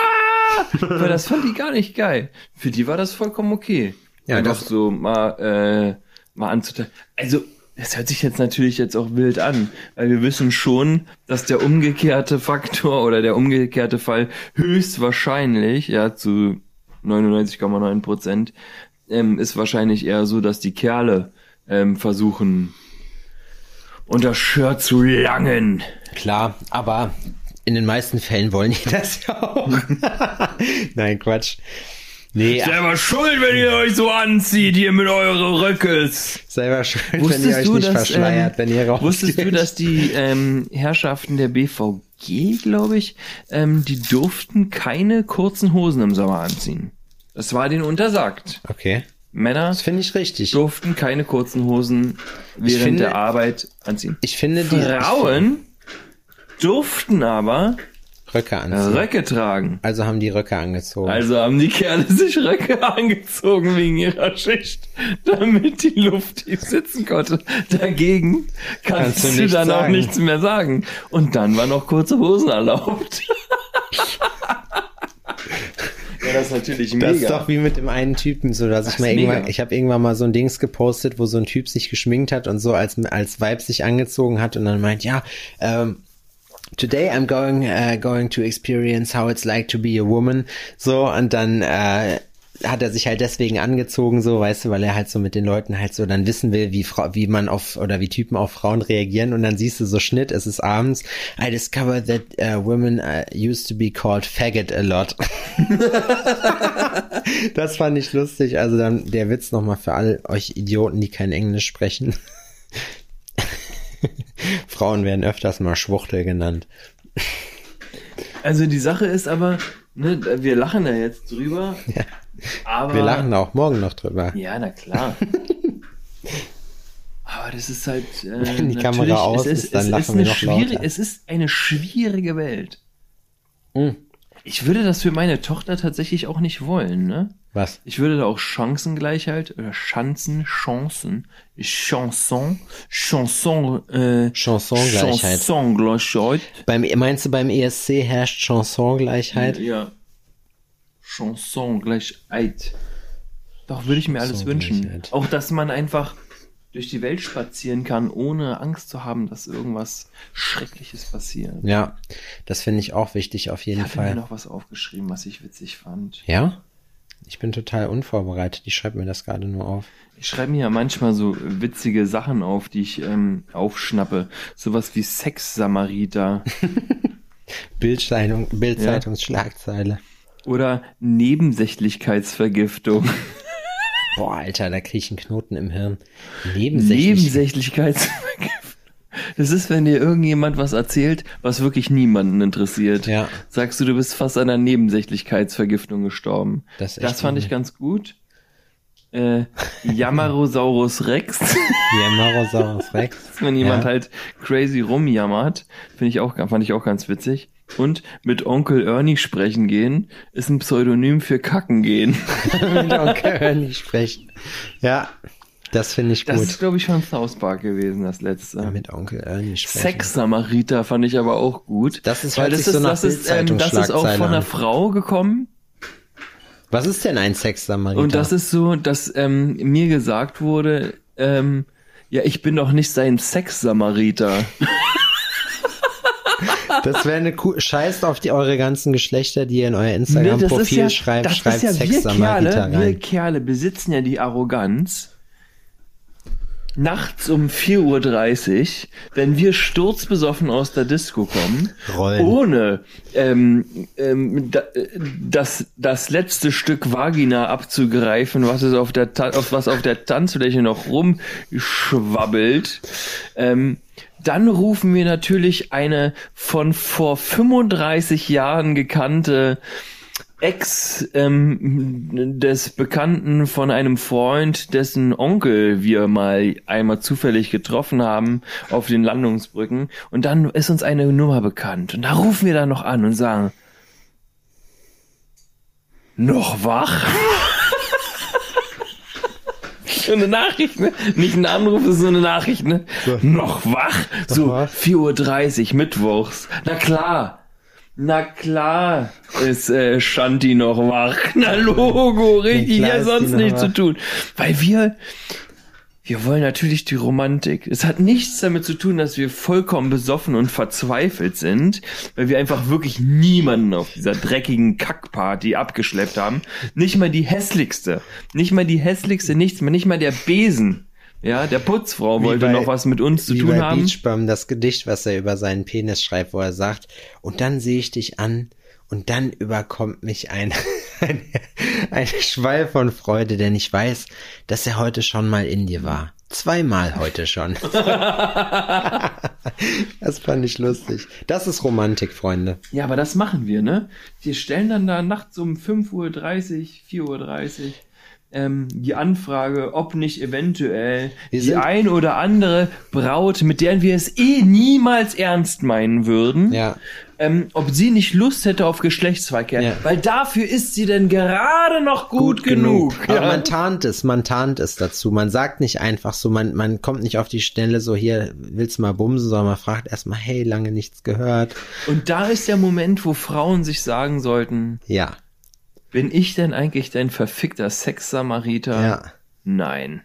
E: Weil das fand die gar nicht geil. Für die war das vollkommen okay.
D: Ja,
E: Einfach
D: das-
E: so mal, äh, mal anzuteilen. Also, das hört sich jetzt natürlich jetzt auch wild an, weil wir wissen schon, dass der umgekehrte Faktor oder der umgekehrte Fall höchstwahrscheinlich, ja, zu 99,9 Prozent, ähm, ist wahrscheinlich eher so, dass die Kerle ähm, versuchen, unter Shirt zu langen.
D: Klar, aber in den meisten Fällen wollen die das ja auch. Nein, Quatsch. Nee, ach,
E: Selber schuld, wenn ihr euch so anzieht hier mit eure Röckes.
D: selber schön, wenn ihr euch nicht verschleiert, wenn ihr rausgeht.
E: wusstest du, dass die ähm, Herrschaften der BVG, glaube ich, ähm, die durften keine kurzen Hosen im Sommer anziehen. Das war denen untersagt.
D: Okay,
E: Männer
D: das finde ich richtig.
E: durften keine kurzen Hosen während
D: finde-
E: der Arbeit anziehen.
D: Ich finde die
E: Frauen durften aber
D: Röcke anziehen.
E: Röcke tragen.
D: Also haben die Röcke angezogen.
E: Also haben die Kerle sich Röcke angezogen wegen ihrer Schicht, damit die Luft tief sitzen konnte. Dagegen kannst,
D: Kannst du
E: dann auch
D: sagen.
E: nichts mehr sagen. Und dann war noch kurze Hosen erlaubt. ja, das ist natürlich mega.
D: Das ist doch wie mit dem einen Typen, so dass ich
E: Das
D: mal
E: ist
D: irgendwann,
E: mega.
D: ich habe irgendwann mal so ein Dings gepostet, wo so ein Typ sich geschminkt hat und so als als Vibe sich angezogen hat und dann meint, ja, ähm, Today I'm going uh, going to experience how it's like to be a woman. So und dann äh, hat er sich halt deswegen angezogen, so weißt du, weil er halt so mit den Leuten halt so dann wissen will, wie Frau, wie man auf oder wie Typen auf Frauen reagieren und dann siehst du so Schnitt, es ist abends. I discovered that uh, women uh, used to be called faggot a lot. Das fand ich lustig. Also dann der Witz nochmal für all euch Idioten, die kein Englisch sprechen. Frauen werden öfters mal Schwuchtel genannt.
E: Also die Sache ist aber, ne, wir lachen da jetzt drüber. Aber
D: Wir lachen auch morgen noch drüber.
E: Ja, na klar. Aber das ist halt. Äh,
D: Wenn die Kamera aus
E: es
D: ist, dann lachen
E: ist
D: wir
E: eine
D: noch
E: schwierig-
D: lauter.
E: Es ist eine schwierige Welt.
D: Mm.
E: Ich würde das für meine Tochter tatsächlich auch nicht wollen, ne?
D: Was?
E: Ich würde da auch Chancengleichheit oder Chancen, Chancen, Chanson, Chanson, äh,
D: Chansongleichheit.
E: Chansongleichheit.
D: Beim, meinst du, beim ESC herrscht Chansongleichheit?
E: Ja. Chansongleichheit. Doch, würde ich mir alles wünschen. Auch, dass man einfach durch die Welt spazieren kann, ohne Angst zu haben, dass irgendwas Schreckliches passiert.
D: Ja, das finde ich auch wichtig auf
E: Ich
D: jeden
E: habe mir
D: Fall.
E: noch was aufgeschrieben, was ich witzig fand.
D: Ja? Ich bin total unvorbereitet. Ich schreibe mir das gerade nur auf.
E: Ich schreibe mir ja manchmal so witzige Sachen auf, die ich ähm, aufschnappe. Sowas wie Sex-Samariter
D: Bildzeitung, Bildzeitungsschlagzeile.
E: oder Nebensächlichkeitsvergiftung.
D: Boah, Alter, da kriege ich einen Knoten im Hirn. Nebensächlich.
E: Nebensächlichkeitsvergiftung. Das ist, wenn dir irgendjemand was erzählt, was wirklich niemanden interessiert.
D: Ja.
E: Sagst du, du bist fast an einer Nebensächlichkeitsvergiftung gestorben.
D: Das
E: das fand ich ganz gut. Äh, Jammerosaurus Rex.
D: Jammerosaurus Rex.
E: wenn jemand
D: Ja.
E: halt crazy rumjammert, finde ich auch, fand ich auch ganz witzig. Und mit Onkel Ernie sprechen gehen ist ein Pseudonym für Kacken gehen.
D: mit Onkel Ernie sprechen. Ja, das finde ich
E: Das
D: gut.
E: ist, glaube ich, von South Park gewesen, das letzte.
D: mit Onkel Ernie sprechen.
E: Sex-Samariter fand ich aber auch gut.
D: Das ist-
E: weil
D: hört
E: das
D: so
E: ist,
D: nach
E: das ist, ähm, das ist auch von einer. Frau gekommen.
D: Was ist denn ein Sex-Samariter?
E: Und das ist so, dass ähm, mir gesagt wurde, ähm, ja, ich bin doch nicht sein Sex-Samariter.
D: Das wäre eine cool. Scheißt auf die eure ganzen Geschlechter, die ihr in euer Instagram-Profil schreibt.
E: das
D: schreibt
E: ist ja wir
D: Sex-Samariter
E: Kerle, wir
D: rein.
E: Kerle besitzen ja die Arroganz. Nachts um 4.30 Uhr, wenn wir sturzbesoffen aus der Disco kommen,
D: Rollen.
E: ohne ähm, ähm, da, das, das letzte Stück Vagina abzugreifen, was es auf der Ta auf, was auf der Tanzfläche noch rumschwabbelt, ähm, dann rufen wir natürlich eine von vor 35 Jahren gekannte Ex ähm, des Bekannten von einem Freund, dessen Onkel wir mal einmal zufällig getroffen haben auf den Landungsbrücken. Und dann ist uns eine Nummer bekannt. Und da rufen wir dann noch an und sagen, noch wach? so eine Nachricht, ne? Nicht ein Anruf, ist so eine Nachricht, ne? Noch wach? So,
D: wach?
E: 4.30 Uhr mittwochs. Na klar. Na klar ist äh, Shanti noch wach. Na Logo, richtig, ja sonst nichts zu tun. Weil wir, wir wollen natürlich die Romantik. Es hat nichts damit zu tun, dass wir vollkommen besoffen und verzweifelt sind, weil wir einfach wirklich niemanden auf dieser dreckigen Kackparty abgeschleppt haben. Nicht mal die hässlichste. Nicht mal die hässlichste, nichts mehr. Nicht mal der Besen. Ja, der Putzfrau
D: Wie
E: wollte
D: bei-
E: noch was mit uns zu tun
D: bei
E: haben.
D: Beachbum, das Gedicht, was er über seinen Penis schreibt, wo er sagt, und dann sehe ich dich an und dann überkommt mich ein, ein, ein Schwall von Freude, denn ich weiß, dass er heute schon mal in dir war. Zweimal heute schon. das fand ich lustig. Das ist Romantik, Freunde.
E: Ja, aber das machen wir, ne? Wir stellen dann da nachts um 5.30 Uhr, 4.30 Uhr ähm, die Anfrage, ob nicht eventuell
D: Wir
E: die ein oder andere Braut, mit der wir es eh niemals ernst meinen würden,
D: Ja.
E: ähm, ob sie nicht Lust hätte auf Geschlechtsverkehr.
D: Ja.
E: Weil dafür ist sie denn gerade noch gut, genug.
D: Aber
E: Ja.
D: man tarnt es, man tarnt es dazu. Man sagt nicht einfach so, man, man kommt nicht auf die Stelle so, hier, willst du mal bumsen, sondern man fragt erstmal, hey, lange nichts gehört.
E: Und da ist der Moment, wo Frauen sich sagen sollten,
D: Ja,
E: bin ich denn eigentlich dein verfickter Sexsamariter?
D: ja.
E: Nein.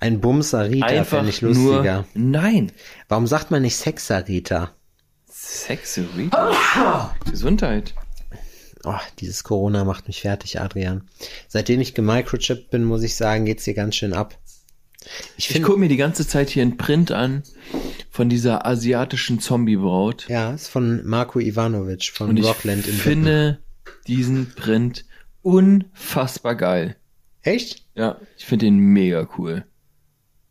D: Ein Bumsarita
E: Einfach
D: fände ich lustiger.
E: nur, nein.
D: Warum sagt man nicht Sexarita?
E: Sexerita. Gesundheit.
D: Oh, dieses Corona macht mich fertig, Adrian. Seitdem ich gemicrochippt bin, muss ich sagen, geht's hier ganz schön ab. Ich
E: Ich
D: finde,
E: gucke mir die ganze Zeit hier einen Print an von dieser asiatischen Zombie-Braut.
D: ja, ist von Marco Ivanovic von
E: Und ich
D: Rockland in
E: finde diesen Print unfassbar geil.
D: Echt?
E: Ja, ich finde den mega cool.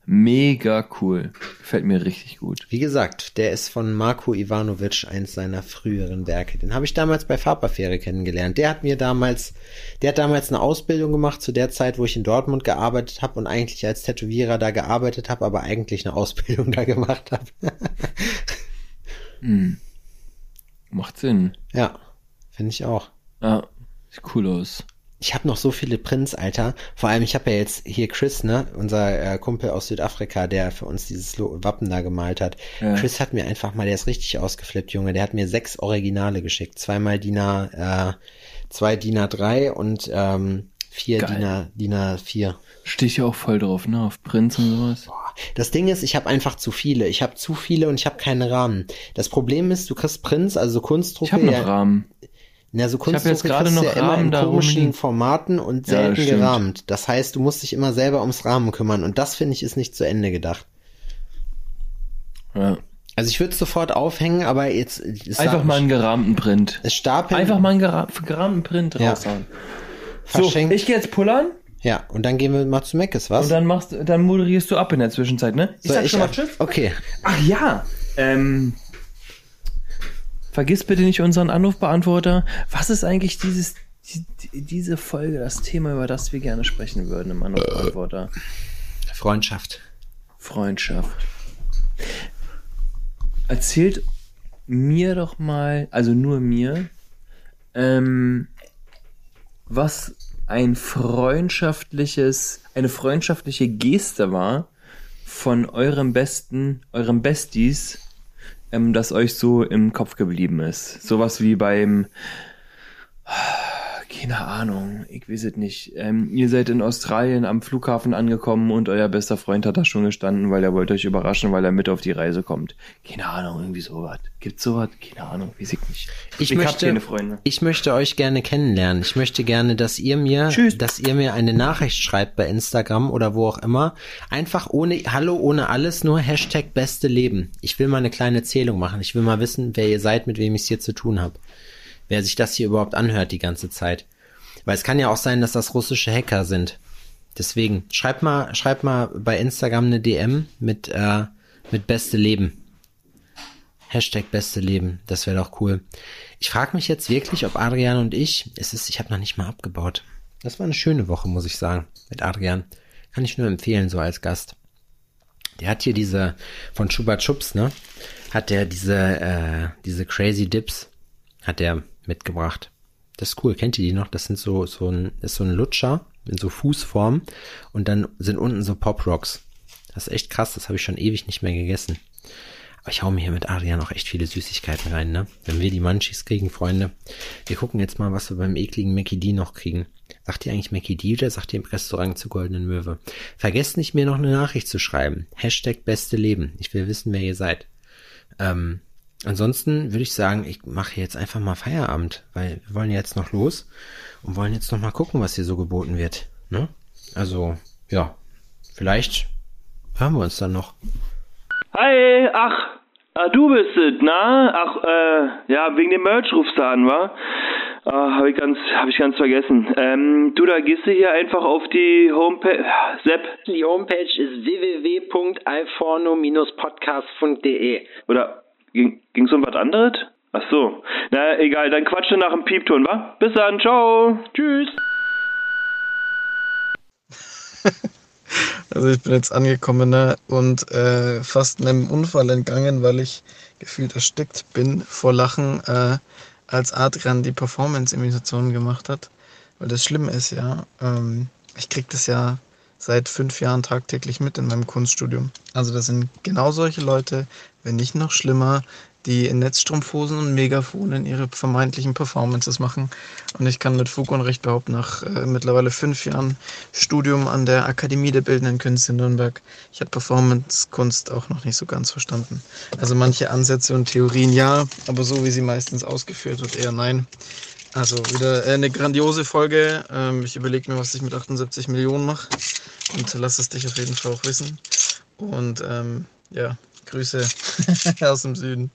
E: Mega cool. Gefällt mir richtig gut.
D: Wie gesagt, der ist von Marco Ivanovic, eins seiner früheren Werke. Den habe ich damals bei Farbaffäre kennengelernt. Der hat mir damals, der hat damals eine Ausbildung gemacht zu der Zeit, wo ich in Dortmund gearbeitet habe und eigentlich als Tätowierer da gearbeitet habe, aber eigentlich eine Ausbildung da gemacht habe.
E: Macht Sinn.
D: ja, finde ich auch.
E: Ja, sieht cool aus.
D: Ich habe noch so viele Prints, Alter. Vor allem, ich habe ja jetzt hier Chris, ne, unser äh, Kumpel aus Südafrika, der für uns dieses Wappen da gemalt hat.
E: Ja.
D: Chris hat mir einfach mal, der ist richtig ausgeflippt, Junge. Der hat mir sechs Originale geschickt. Zweimal DIN A, äh, zwei DIN A3 und ähm, vier
E: Geil.
D: DIN, A, DIN A4.
E: Stehe ich auch voll drauf, ne? Auf Prints und sowas.
D: Das Ding ist, ich habe einfach zu viele. Ich habe zu viele und ich habe keine Rahmen. Das Problem ist, du kriegst Prints, also Kunstdrucke.
E: Ich habe noch
D: ja,
E: Rahmen.
D: Na, so
E: hab jetzt
D: Kunstdrucke
E: gerade noch
D: ja immer in komischen
E: rumliegen.
D: Formaten und
E: Ja,
D: selten
E: stimmt.
D: gerahmt. Das heißt, du musst dich immer selber ums Rahmen kümmern und das finde ich ist nicht zu Ende gedacht.
E: Ja.
D: Also ich würde es sofort aufhängen, aber jetzt
E: Einfach mal einen gerahmten Print.
D: es stapeln.
E: Einfach mal einen gera gerahmten Print
D: Ja.
E: raushauen. So,
D: verschenkt.
E: ich gehe jetzt pullern
D: ja, und dann gehen wir mal zu Meckes, was?
E: und dann machst du- dann moderierst du ab in der Zwischenzeit, ne? Ich
D: Soll
E: sag schon mal
D: ab-
E: Tschüss.
D: Okay.
E: Ach ja, ähm, vergiss bitte nicht unseren Anrufbeantworter. Was ist eigentlich dieses, die, die- diese Folge, das Thema, über das wir gerne sprechen würden im Anrufbeantworter?
D: Freundschaft.
E: Freundschaft. Erzählt mir doch mal, also nur mir, ähm, was ein freundschaftliches, eine freundschaftliche Geste war von eurem besten, eurem Besties, ähm, das euch so im Kopf geblieben ist. Sowas wie beim, keine Ahnung, ich weiß es nicht. Ähm, ihr seid in Australien am Flughafen angekommen und euer bester Freund hat da schon gestanden, weil er wollte euch überraschen, weil er mit auf die Reise kommt. Keine Ahnung, irgendwie sowas. Gibt's sowas? Keine Ahnung, weiß ich nicht.
D: Ich,
E: hab
D: möchte,
E: keine Freunde.
D: ich möchte euch gerne kennenlernen. Ich möchte gerne, dass ihr mir,
E: Tschüss.
D: dass ihr mir eine Nachricht schreibt bei Instagram oder wo auch immer. Einfach ohne, hallo, ohne alles, nur Hashtag beste Leben. Ich will mal eine kleine Zählung machen. Ich will mal wissen, wer ihr seid, mit wem ich es hier zu tun habe. Wer sich das hier überhaupt anhört die ganze Zeit. Weil es kann ja auch sein, dass das russische Hacker sind. Deswegen, schreibt mal, schreibt mal bei Instagram eine DM mit, äh, mit beste Leben. Hashtag beste Leben. Das wäre doch cool. Ich frage mich jetzt wirklich, ob Adrian und ich, es ist, ich habe noch nicht mal abgebaut. Das war eine schöne Woche, muss ich sagen, mit Adrian. Kann ich nur empfehlen, so als Gast. Der hat hier diese, von Chuba Chups, ne? Hat der diese, äh, diese Crazy Dips, hat der mitgebracht. Das ist cool, kennt ihr die noch? Das sind so, so ein, ist so ein Lutscher in so Fußform und dann sind unten so Pop Rocks. Das ist echt krass, das habe ich schon ewig nicht mehr gegessen. Aber ich hau mir hier mit Adrian auch echt viele Süßigkeiten rein, ne? Wenn wir die Munchies kriegen, Freunde. Wir gucken jetzt mal, was wir beim ekligen Mackie D noch kriegen. Sagt ihr eigentlich Mackie D oder sagt ihr im Restaurant zur Goldenen Möwe? Vergesst nicht, mir noch eine Nachricht zu schreiben. Hashtag beste Leben. Ich will wissen, wer ihr seid. Ähm, ansonsten würde ich sagen, ich mache jetzt einfach mal Feierabend, weil wir wollen jetzt noch los und wollen jetzt noch mal gucken, was hier so geboten wird. Ne? Also, ja, vielleicht hören wir uns dann noch.
E: Hi, ach, ah, du bist es, na? Ach, äh, ja, wegen dem Merch rufst du an, wa? Ah, habe ich ganz, habe ich ganz vergessen. Ähm, du, da gehst du hier einfach auf die Homepage, Sepp,
B: Die Homepage ist www.alforno-podcast.de.
E: oder ging, ging's um was anderes? Ach so. Na, egal, dann quatsche nach dem Piepton, wa? Bis dann, ciao. Tschüss.
H: Also ich bin jetzt angekommen ne, und äh, fast einem Unfall entgangen, weil ich gefühlt erstickt bin vor Lachen, äh, als Adrian die Performance-Imitation gemacht hat. Weil das Schlimme ist ja, ähm, ich krieg das ja seit fünf Jahren tagtäglich mit in meinem Kunststudium. Also das sind genau solche Leute, wenn nicht noch schlimmer, die in Netzstrumpfhosen und Megafonen ihre vermeintlichen Performances machen. Und ich kann mit Fug und Recht behaupten, nach äh, mittlerweile fünf Jahren Studium an der Akademie der Bildenden Künste in Nürnberg, ich habe Performance-Kunst auch noch nicht so ganz verstanden. Also manche Ansätze und Theorien ja, aber so wie sie meistens ausgeführt wird, eher nein. Also wieder äh, eine grandiose Folge. Ähm, ich überlege mir, was ich mit 78 Millionen mache und lass es dich auf jeden Fall auch wissen. Und ähm, ja, Grüße aus dem Süden.